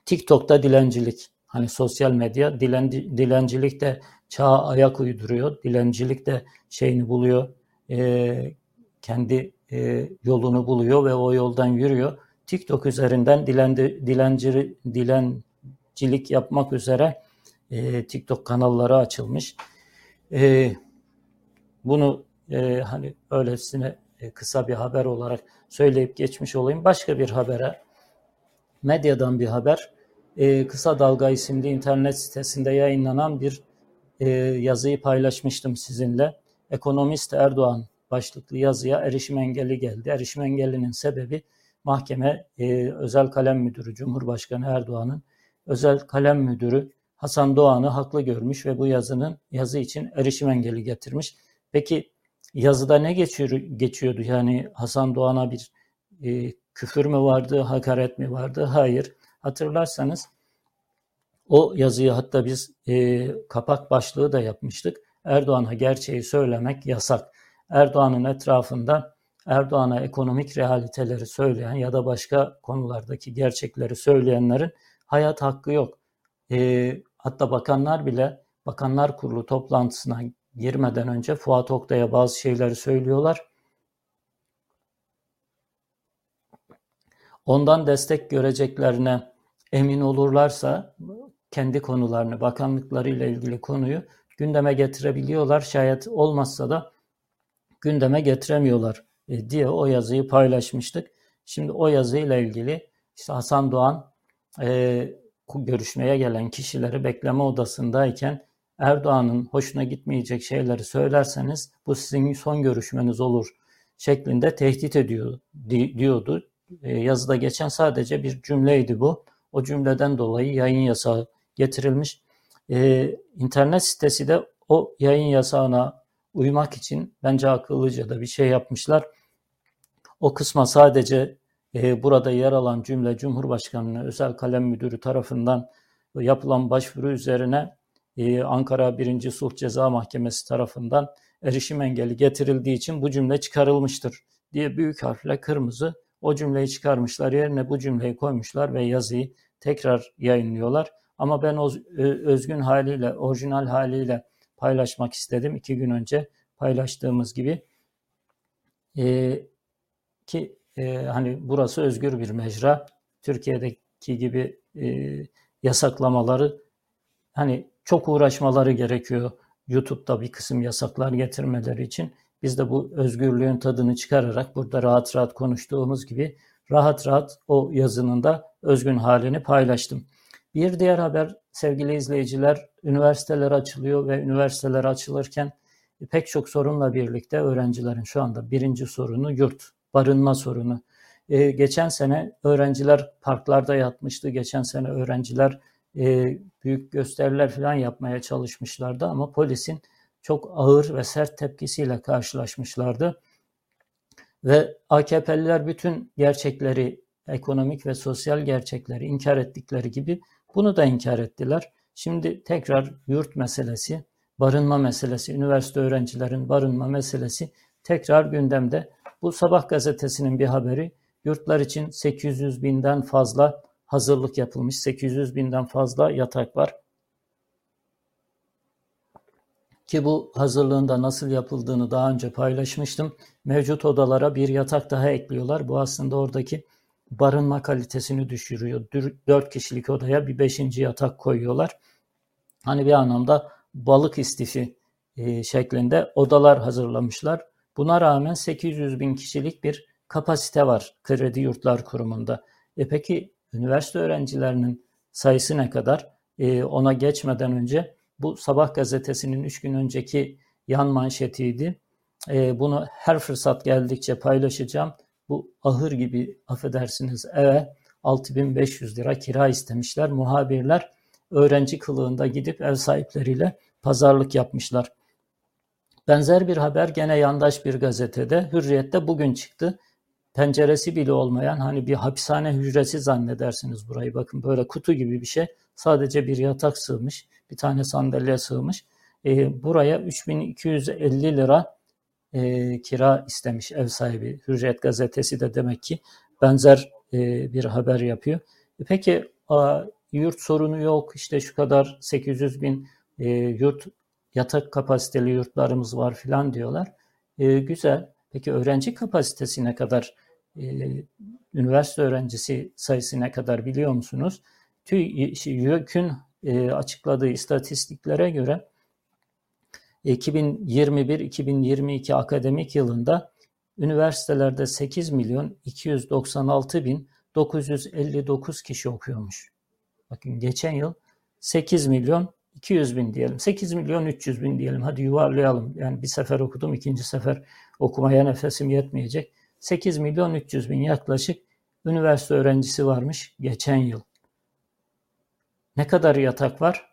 TikTok'ta dilencilik, hani sosyal medya dilenci, dilencilik de çağa ayak uyduruyor. Dilencilik de şeyini buluyor, e, kendi e, yolunu buluyor ve o yoldan yürüyor. TikTok üzerinden dilendi, dilenci, dilencilik yapmak üzere e, TikTok kanalları açılmış. E, bunu e, hani öylesine e, kısa bir haber olarak söyleyip geçmiş olayım. Başka bir habere, medyadan bir haber. e, Kısa Dalga isimli internet sitesinde yayınlanan bir e, yazıyı paylaşmıştım sizinle. Ekonomist Erdoğan başlıklı yazıya erişim engeli geldi. Erişim engelinin sebebi mahkeme e, özel kalem müdürü Cumhurbaşkanı Erdoğan'ın özel kalem müdürü Hasan Doğan'ı haklı görmüş ve bu yazının yazı için erişim engeli getirmiş. Peki yazıda ne geçiyor, geçiyordu? Yani Hasan Doğan'a bir e, küfür mü vardı, hakaret mi vardı? Hayır. Hatırlarsanız o yazıyı hatta biz e, kapak başlığı da yapmıştık. Erdoğan'a gerçeği söylemek yasak. Erdoğan'ın etrafında Erdoğan'a ekonomik realiteleri söyleyen ya da başka konulardaki gerçekleri söyleyenlerin hayat hakkı yok. E, hatta bakanlar bile Bakanlar Kurulu toplantısına girmeden önce Fuat Oktay'a bazı şeyleri söylüyorlar. Ondan destek göreceklerine emin olurlarsa kendi konularını, bakanlıklarıyla ilgili konuyu gündeme getirebiliyorlar. Şayet olmazsa da gündeme getiremiyorlar e, diye o yazıyı paylaşmıştık. Şimdi o yazıyla ilgili işte Hasan Doğan e, görüşmeye gelen kişileri bekleme odasındayken Erdoğan'ın hoşuna gitmeyecek şeyleri söylerseniz bu sizin son görüşmeniz olur şeklinde tehdit ediyor diyordu. E, yazıda geçen sadece bir cümleydi bu. O cümleden dolayı yayın yasağı getirilmiş. E, internet sitesi de o yayın yasağına uymak için bence akıllıca da bir şey yapmışlar. O kısma sadece e, burada yer alan cümle Cumhurbaşkanı'nın özel kalem müdürü tarafından yapılan başvuru üzerine e, Ankara 1. Sulh Ceza Mahkemesi tarafından erişim engeli getirildiği için bu cümle çıkarılmıştır diye büyük harfle kırmızı o cümleyi çıkarmışlar yerine bu cümleyi koymuşlar ve yazıyı tekrar yayınlıyorlar. Ama ben o özgün haliyle, orijinal haliyle paylaşmak istedim. iki gün önce paylaştığımız gibi. Ee, ki e, hani burası özgür bir mecra. Türkiye'deki gibi e, yasaklamaları hani çok uğraşmaları gerekiyor. YouTube'da bir kısım yasaklar getirmeleri için. Biz de bu özgürlüğün tadını çıkararak burada rahat rahat konuştuğumuz gibi rahat rahat o yazının da özgün halini paylaştım. Bir diğer haber sevgili izleyiciler, üniversiteler açılıyor ve üniversiteler açılırken pek çok sorunla birlikte öğrencilerin şu anda birinci sorunu yurt, barınma sorunu. Ee, geçen sene öğrenciler parklarda yatmıştı. Geçen sene öğrenciler e, büyük gösteriler falan yapmaya çalışmışlardı ama polisin çok ağır ve sert tepkisiyle karşılaşmışlardı. Ve AKP'liler bütün gerçekleri, ekonomik ve sosyal gerçekleri inkar ettikleri gibi bunu da inkar ettiler. Şimdi tekrar yurt meselesi, barınma meselesi, üniversite öğrencilerin barınma meselesi tekrar gündemde. Bu sabah gazetesinin bir haberi yurtlar için 800 binden fazla hazırlık yapılmış. 800 binden fazla yatak var. Ki bu hazırlığında nasıl yapıldığını daha önce paylaşmıştım. Mevcut odalara bir yatak daha ekliyorlar. Bu aslında oradaki barınma kalitesini düşürüyor. Dört kişilik odaya bir beşinci yatak koyuyorlar. Hani bir anlamda balık istifi e, şeklinde odalar hazırlamışlar. Buna rağmen 800 bin kişilik bir kapasite var Kredi Yurtlar Kurumu'nda. E peki üniversite öğrencilerinin sayısı ne kadar? E, ona geçmeden önce bu Sabah gazetesinin 3 gün önceki yan manşetiydi. E, bunu her fırsat geldikçe paylaşacağım. Bu ahır gibi affedersiniz eve 6500 lira kira istemişler. Muhabirler öğrenci kılığında gidip ev sahipleriyle pazarlık yapmışlar. Benzer bir haber gene yandaş bir gazetede Hürriyet'te bugün çıktı. Penceresi bile olmayan hani bir hapishane hücresi zannedersiniz burayı. Bakın böyle kutu gibi bir şey. Sadece bir yatak sığmış. Bir tane sandalye sığmış. E, buraya 3250 lira e, kira istemiş ev sahibi. Hürriyet gazetesi de demek ki benzer e, bir haber yapıyor. E, peki yurt sorunu yok işte şu kadar 800 bin e, yurt yatak kapasiteli yurtlarımız var filan diyorlar. E, güzel. Peki öğrenci kapasitesi ne kadar? E, üniversite öğrencisi sayısı ne kadar biliyor musunuz? TÜİK'ün e, açıkladığı istatistiklere göre 2021-2022 akademik yılında üniversitelerde 8 milyon 296 bin 959 kişi okuyormuş. Bakın geçen yıl 8 milyon 200 bin diyelim. 8 milyon 300 bin diyelim. Hadi yuvarlayalım. Yani bir sefer okudum. ikinci sefer okumaya nefesim yetmeyecek. 8 milyon 300 bin yaklaşık üniversite öğrencisi varmış geçen yıl. Ne kadar yatak var?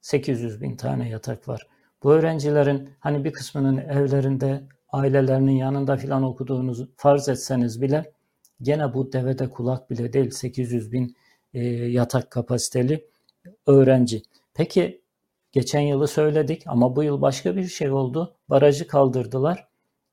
800 bin tane yatak var. Bu öğrencilerin hani bir kısmının evlerinde, ailelerinin yanında filan okuduğunuzu farz etseniz bile gene bu devede kulak bile değil 800 bin e, yatak kapasiteli öğrenci. Peki geçen yılı söyledik ama bu yıl başka bir şey oldu. Barajı kaldırdılar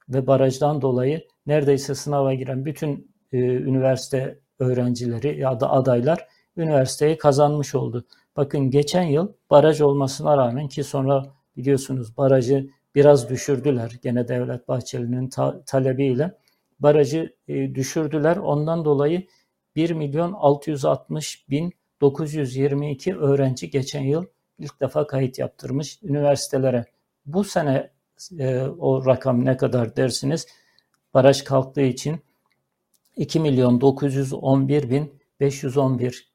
ve barajdan dolayı neredeyse sınava giren bütün e, üniversite öğrencileri ya da adaylar üniversiteyi kazanmış oldu. Bakın geçen yıl baraj olmasına rağmen ki sonra biliyorsunuz barajı biraz düşürdüler. Gene Devlet Bahçeli'nin ta- talebiyle barajı e, düşürdüler. Ondan dolayı 1 milyon 660 bin 922 öğrenci geçen yıl ilk defa kayıt yaptırmış üniversitelere. Bu sene e, o rakam ne kadar dersiniz? Baraj kalktığı için 2 milyon 911 bin 511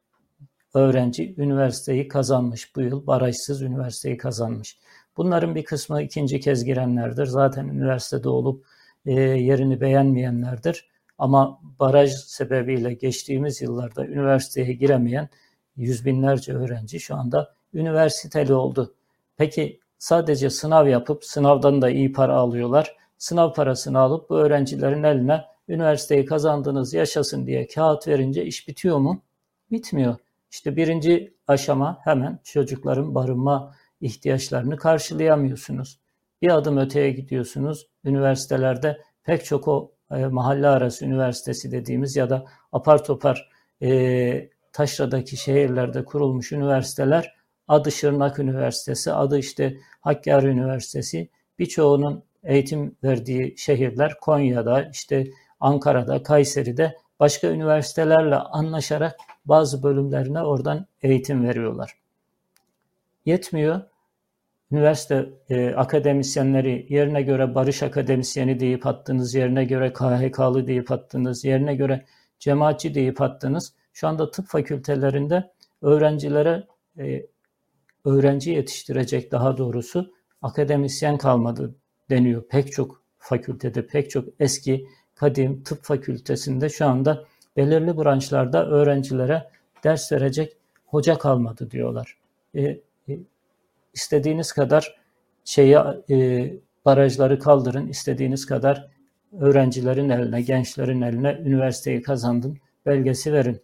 öğrenci üniversiteyi kazanmış. Bu yıl barajsız üniversiteyi kazanmış. Bunların bir kısmı ikinci kez girenlerdir. Zaten üniversitede olup e, yerini beğenmeyenlerdir. Ama baraj sebebiyle geçtiğimiz yıllarda üniversiteye giremeyen yüz binlerce öğrenci şu anda üniversiteli oldu. Peki sadece sınav yapıp sınavdan da iyi para alıyorlar. Sınav parasını alıp bu öğrencilerin eline üniversiteyi kazandınız yaşasın diye kağıt verince iş bitiyor mu? Bitmiyor. İşte birinci aşama hemen çocukların barınma ihtiyaçlarını karşılayamıyorsunuz. Bir adım öteye gidiyorsunuz. Üniversitelerde pek çok o e, mahalle arası üniversitesi dediğimiz ya da apar topar e, taşradaki şehirlerde kurulmuş üniversiteler adı Şırnak Üniversitesi, adı işte Hakkari Üniversitesi birçoğunun eğitim verdiği şehirler Konya'da, işte Ankara'da, Kayseri'de başka üniversitelerle anlaşarak bazı bölümlerine oradan eğitim veriyorlar. Yetmiyor. Üniversite e, akademisyenleri yerine göre barış akademisyeni deyip attınız, yerine göre KHK'lı deyip attınız, yerine göre cemaatçi deyip attınız. Şu anda tıp fakültelerinde öğrencilere e, öğrenci yetiştirecek daha doğrusu akademisyen kalmadı deniyor. Pek çok fakültede, pek çok eski kadim tıp fakültesinde şu anda belirli branşlarda öğrencilere ders verecek hoca kalmadı diyorlar. E, istediğiniz kadar şeyi e, barajları kaldırın, istediğiniz kadar öğrencilerin eline, gençlerin eline üniversiteyi kazandın belgesi verin.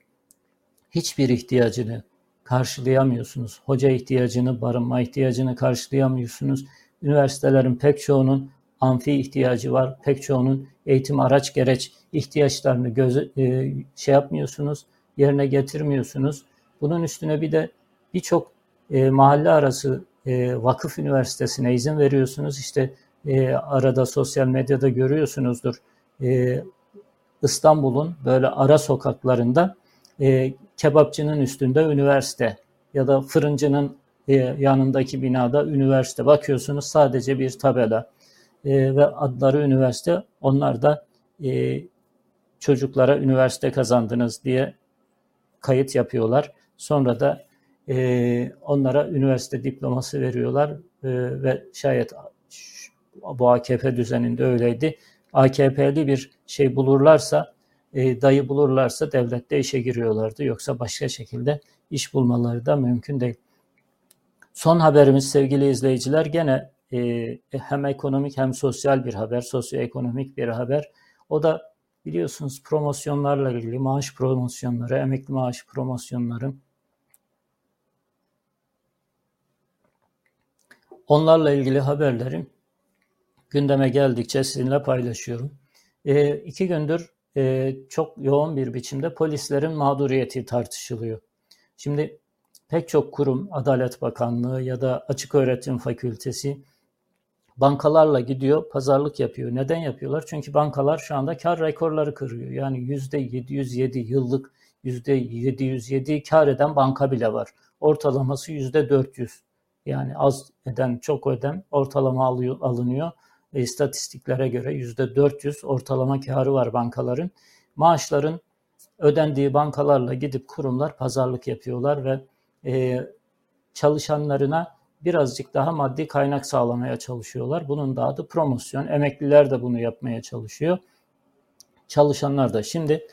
Hiçbir ihtiyacını karşılayamıyorsunuz. Hoca ihtiyacını, barınma ihtiyacını karşılayamıyorsunuz. Üniversitelerin pek çoğunun amfi ihtiyacı var. Pek çoğunun eğitim araç gereç ihtiyaçlarını göz, e, şey yapmıyorsunuz, yerine getirmiyorsunuz. Bunun üstüne bir de birçok e, mahalle arası e, vakıf üniversitesine izin veriyorsunuz. İşte e, arada sosyal medyada görüyorsunuzdur. E, İstanbul'un böyle ara sokaklarında e, kebapçının üstünde üniversite ya da fırıncının e, yanındaki binada üniversite. Bakıyorsunuz sadece bir tabela e, ve adları üniversite. Onlar da e, çocuklara üniversite kazandınız diye kayıt yapıyorlar. Sonra da e, onlara üniversite diploması veriyorlar e, ve şayet bu AKP düzeninde öyleydi. AKP'li bir şey bulurlarsa, e, dayı bulurlarsa devlette işe giriyorlardı. Yoksa başka şekilde iş bulmaları da mümkün değil. Son haberimiz sevgili izleyiciler gene e, hem ekonomik hem sosyal bir haber, sosyoekonomik bir haber. O da biliyorsunuz promosyonlarla ilgili maaş promosyonları, emekli maaş promosyonları. Onlarla ilgili haberlerim gündeme geldikçe sizinle paylaşıyorum. E, iki gündür e, çok yoğun bir biçimde polislerin mağduriyeti tartışılıyor. Şimdi pek çok kurum, Adalet Bakanlığı ya da Açık Öğretim Fakültesi bankalarla gidiyor, pazarlık yapıyor. Neden yapıyorlar? Çünkü bankalar şu anda kar rekorları kırıyor. Yani %707 yıllık %707 kar eden banka bile var. Ortalaması %400. Yani az eden, çok öden ortalama alıyor, alınıyor. E, istatistiklere göre %400 ortalama karı var bankaların. Maaşların ödendiği bankalarla gidip kurumlar pazarlık yapıyorlar ve e, çalışanlarına birazcık daha maddi kaynak sağlamaya çalışıyorlar. Bunun da adı promosyon. Emekliler de bunu yapmaya çalışıyor. Çalışanlar da. Şimdi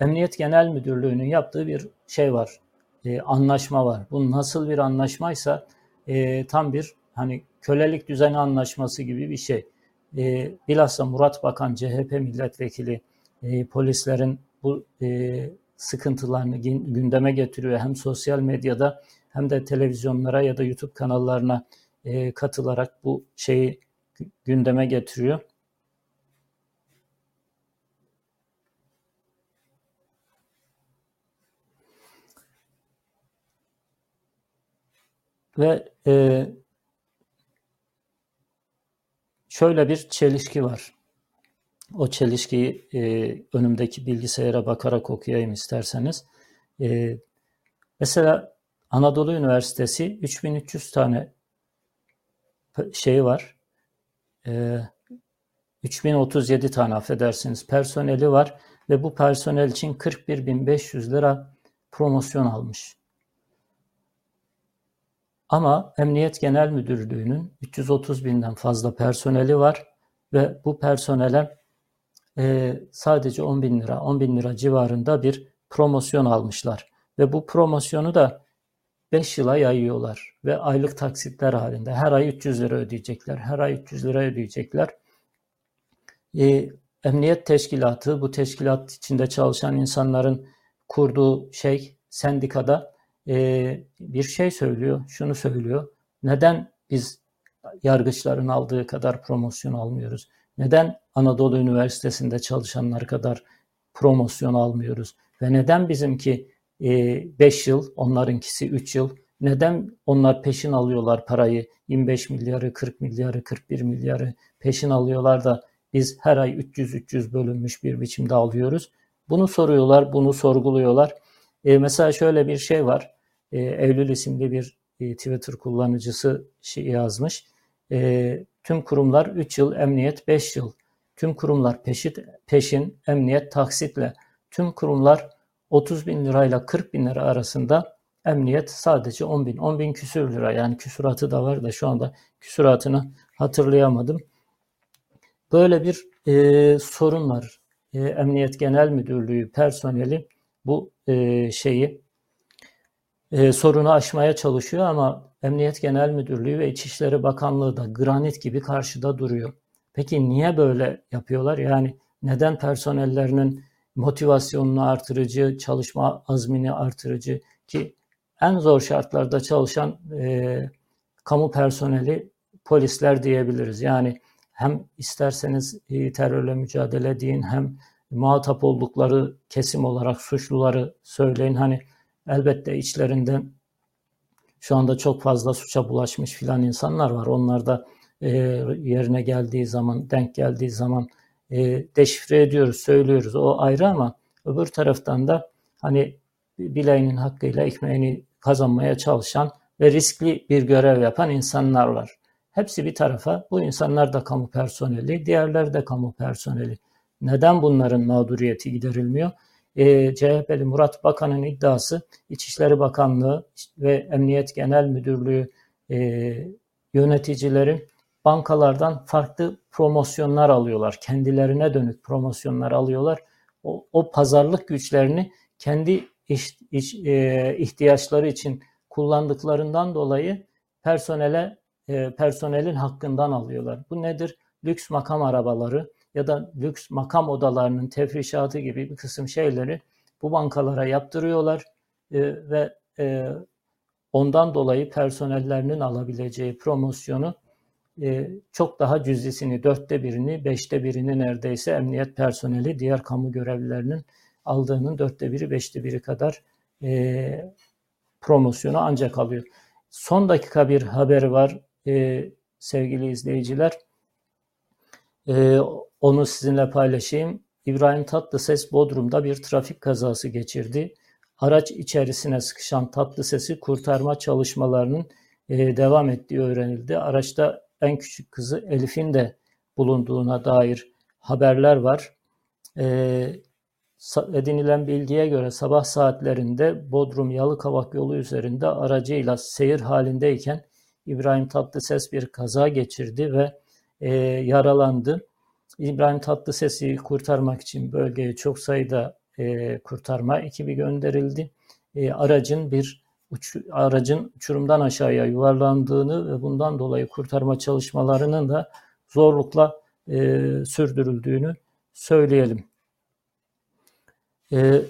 Emniyet Genel Müdürlüğü'nün yaptığı bir şey var. E, anlaşma var. Bu nasıl bir anlaşmaysa e, tam bir hani kölelik düzeni anlaşması gibi bir şey. E, bilhassa Murat Bakan CHP milletvekili e, polislerin bu e, sıkıntılarını gündeme getiriyor. Hem sosyal medyada hem de televizyonlara ya da YouTube kanallarına e, katılarak bu şeyi gündeme getiriyor. Ve e, şöyle bir çelişki var. O çelişkiyi e, önümdeki bilgisayara bakarak okuyayım isterseniz. E, mesela Anadolu Üniversitesi 3300 tane şey var. E, 3037 tane affedersiniz personeli var ve bu personel için 41.500 lira promosyon almış. Ama Emniyet Genel Müdürlüğü'nün 330 binden fazla personeli var ve bu personele e, sadece 10 bin lira, 10 bin lira civarında bir promosyon almışlar. Ve bu promosyonu da 5 yıla yayıyorlar ve aylık taksitler halinde. Her ay 300 lira ödeyecekler, her ay 300 lira ödeyecekler. E, Emniyet Teşkilatı, bu teşkilat içinde çalışan insanların kurduğu şey, sendikada e, bir şey söylüyor, şunu söylüyor. Neden biz yargıçların aldığı kadar promosyon almıyoruz? Neden Anadolu Üniversitesi'nde çalışanlar kadar promosyon almıyoruz? Ve neden bizimki 5 e, yıl, onlarınkisi 3 yıl? Neden onlar peşin alıyorlar parayı? 25 milyarı, 40 milyarı, 41 milyarı peşin alıyorlar da biz her ay 300-300 bölünmüş bir biçimde alıyoruz. Bunu soruyorlar, bunu sorguluyorlar. E, mesela şöyle bir şey var. E, Eylül isimli bir e, Twitter kullanıcısı şey yazmış. E, tüm kurumlar 3 yıl, emniyet 5 yıl. Tüm kurumlar peşit, peşin, emniyet taksitle. Tüm kurumlar 30 bin lirayla 40 bin lira arasında emniyet sadece 10 bin. 10 bin küsür lira yani küsuratı da var da şu anda küsuratını hatırlayamadım. Böyle bir e, sorun var. E, Emniyet Genel Müdürlüğü personeli bu e, şeyi e, sorunu aşmaya çalışıyor ama Emniyet Genel Müdürlüğü ve İçişleri Bakanlığı da granit gibi karşıda duruyor. Peki niye böyle yapıyorlar? Yani neden personellerinin motivasyonunu artırıcı, çalışma azmini artırıcı ki en zor şartlarda çalışan e, kamu personeli polisler diyebiliriz. Yani hem isterseniz e, terörle mücadele deyin hem muhatap oldukları kesim olarak suçluları söyleyin. Hani elbette içlerinde şu anda çok fazla suça bulaşmış filan insanlar var. Onlar da e, yerine geldiği zaman, denk geldiği zaman e, deşifre ediyoruz, söylüyoruz. O ayrı ama öbür taraftan da hani bileğinin hakkıyla ekmeğini kazanmaya çalışan ve riskli bir görev yapan insanlar var. Hepsi bir tarafa. Bu insanlar da kamu personeli, diğerleri de kamu personeli. Neden bunların mağduriyeti giderilmiyor? E, CHP'li Murat Bakan'ın iddiası İçişleri Bakanlığı ve Emniyet Genel Müdürlüğü e, yöneticileri bankalardan farklı promosyonlar alıyorlar. Kendilerine dönük promosyonlar alıyorlar. O, o pazarlık güçlerini kendi iş, iş, e, ihtiyaçları için kullandıklarından dolayı personele e, personelin hakkından alıyorlar. Bu nedir? Lüks makam arabaları ya da lüks makam odalarının tefrişatı gibi bir kısım şeyleri bu bankalara yaptırıyorlar e, ve e, ondan dolayı personellerinin alabileceği promosyonu e, çok daha cüzdisini, dörtte birini, beşte birini neredeyse emniyet personeli diğer kamu görevlilerinin aldığının dörtte biri, beşte biri kadar e, promosyonu ancak alıyor. Son dakika bir haber var e, sevgili izleyiciler. E, onu sizinle paylaşayım. İbrahim Tatlıses Bodrum'da bir trafik kazası geçirdi. Araç içerisine sıkışan Tatlıses'i kurtarma çalışmalarının e, devam ettiği öğrenildi. Araçta en küçük kızı Elif'in de bulunduğuna dair haberler var. E, edinilen bilgiye göre sabah saatlerinde Bodrum Yalıkavak yolu üzerinde aracıyla seyir halindeyken İbrahim Tatlıses bir kaza geçirdi ve e, yaralandı. İbrahim Tatlıses'i kurtarmak için bölgeye çok sayıda e, kurtarma ekibi gönderildi. E, aracın bir uç, aracın uçurumdan aşağıya yuvarlandığını ve bundan dolayı kurtarma çalışmalarının da zorlukla e, sürdürüldüğünü söyleyelim. E,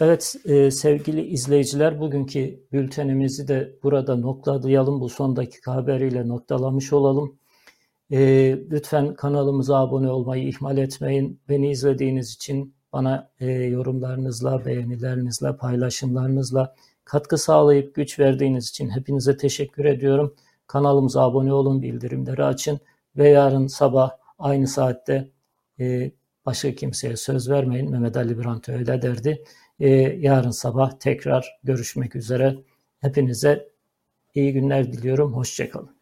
evet e, sevgili izleyiciler bugünkü bültenimizi de burada noktalayalım. Bu son dakika haberiyle noktalamış olalım. E, lütfen kanalımıza abone olmayı ihmal etmeyin. Beni izlediğiniz için bana e, yorumlarınızla, beğenilerinizle, paylaşımlarınızla katkı sağlayıp güç verdiğiniz için hepinize teşekkür ediyorum. Kanalımıza abone olun, bildirimleri açın ve yarın sabah aynı saatte e, başka kimseye söz vermeyin. Mehmet Ali Birant öyle derdi. E, yarın sabah tekrar görüşmek üzere. Hepinize iyi günler diliyorum. Hoşçakalın.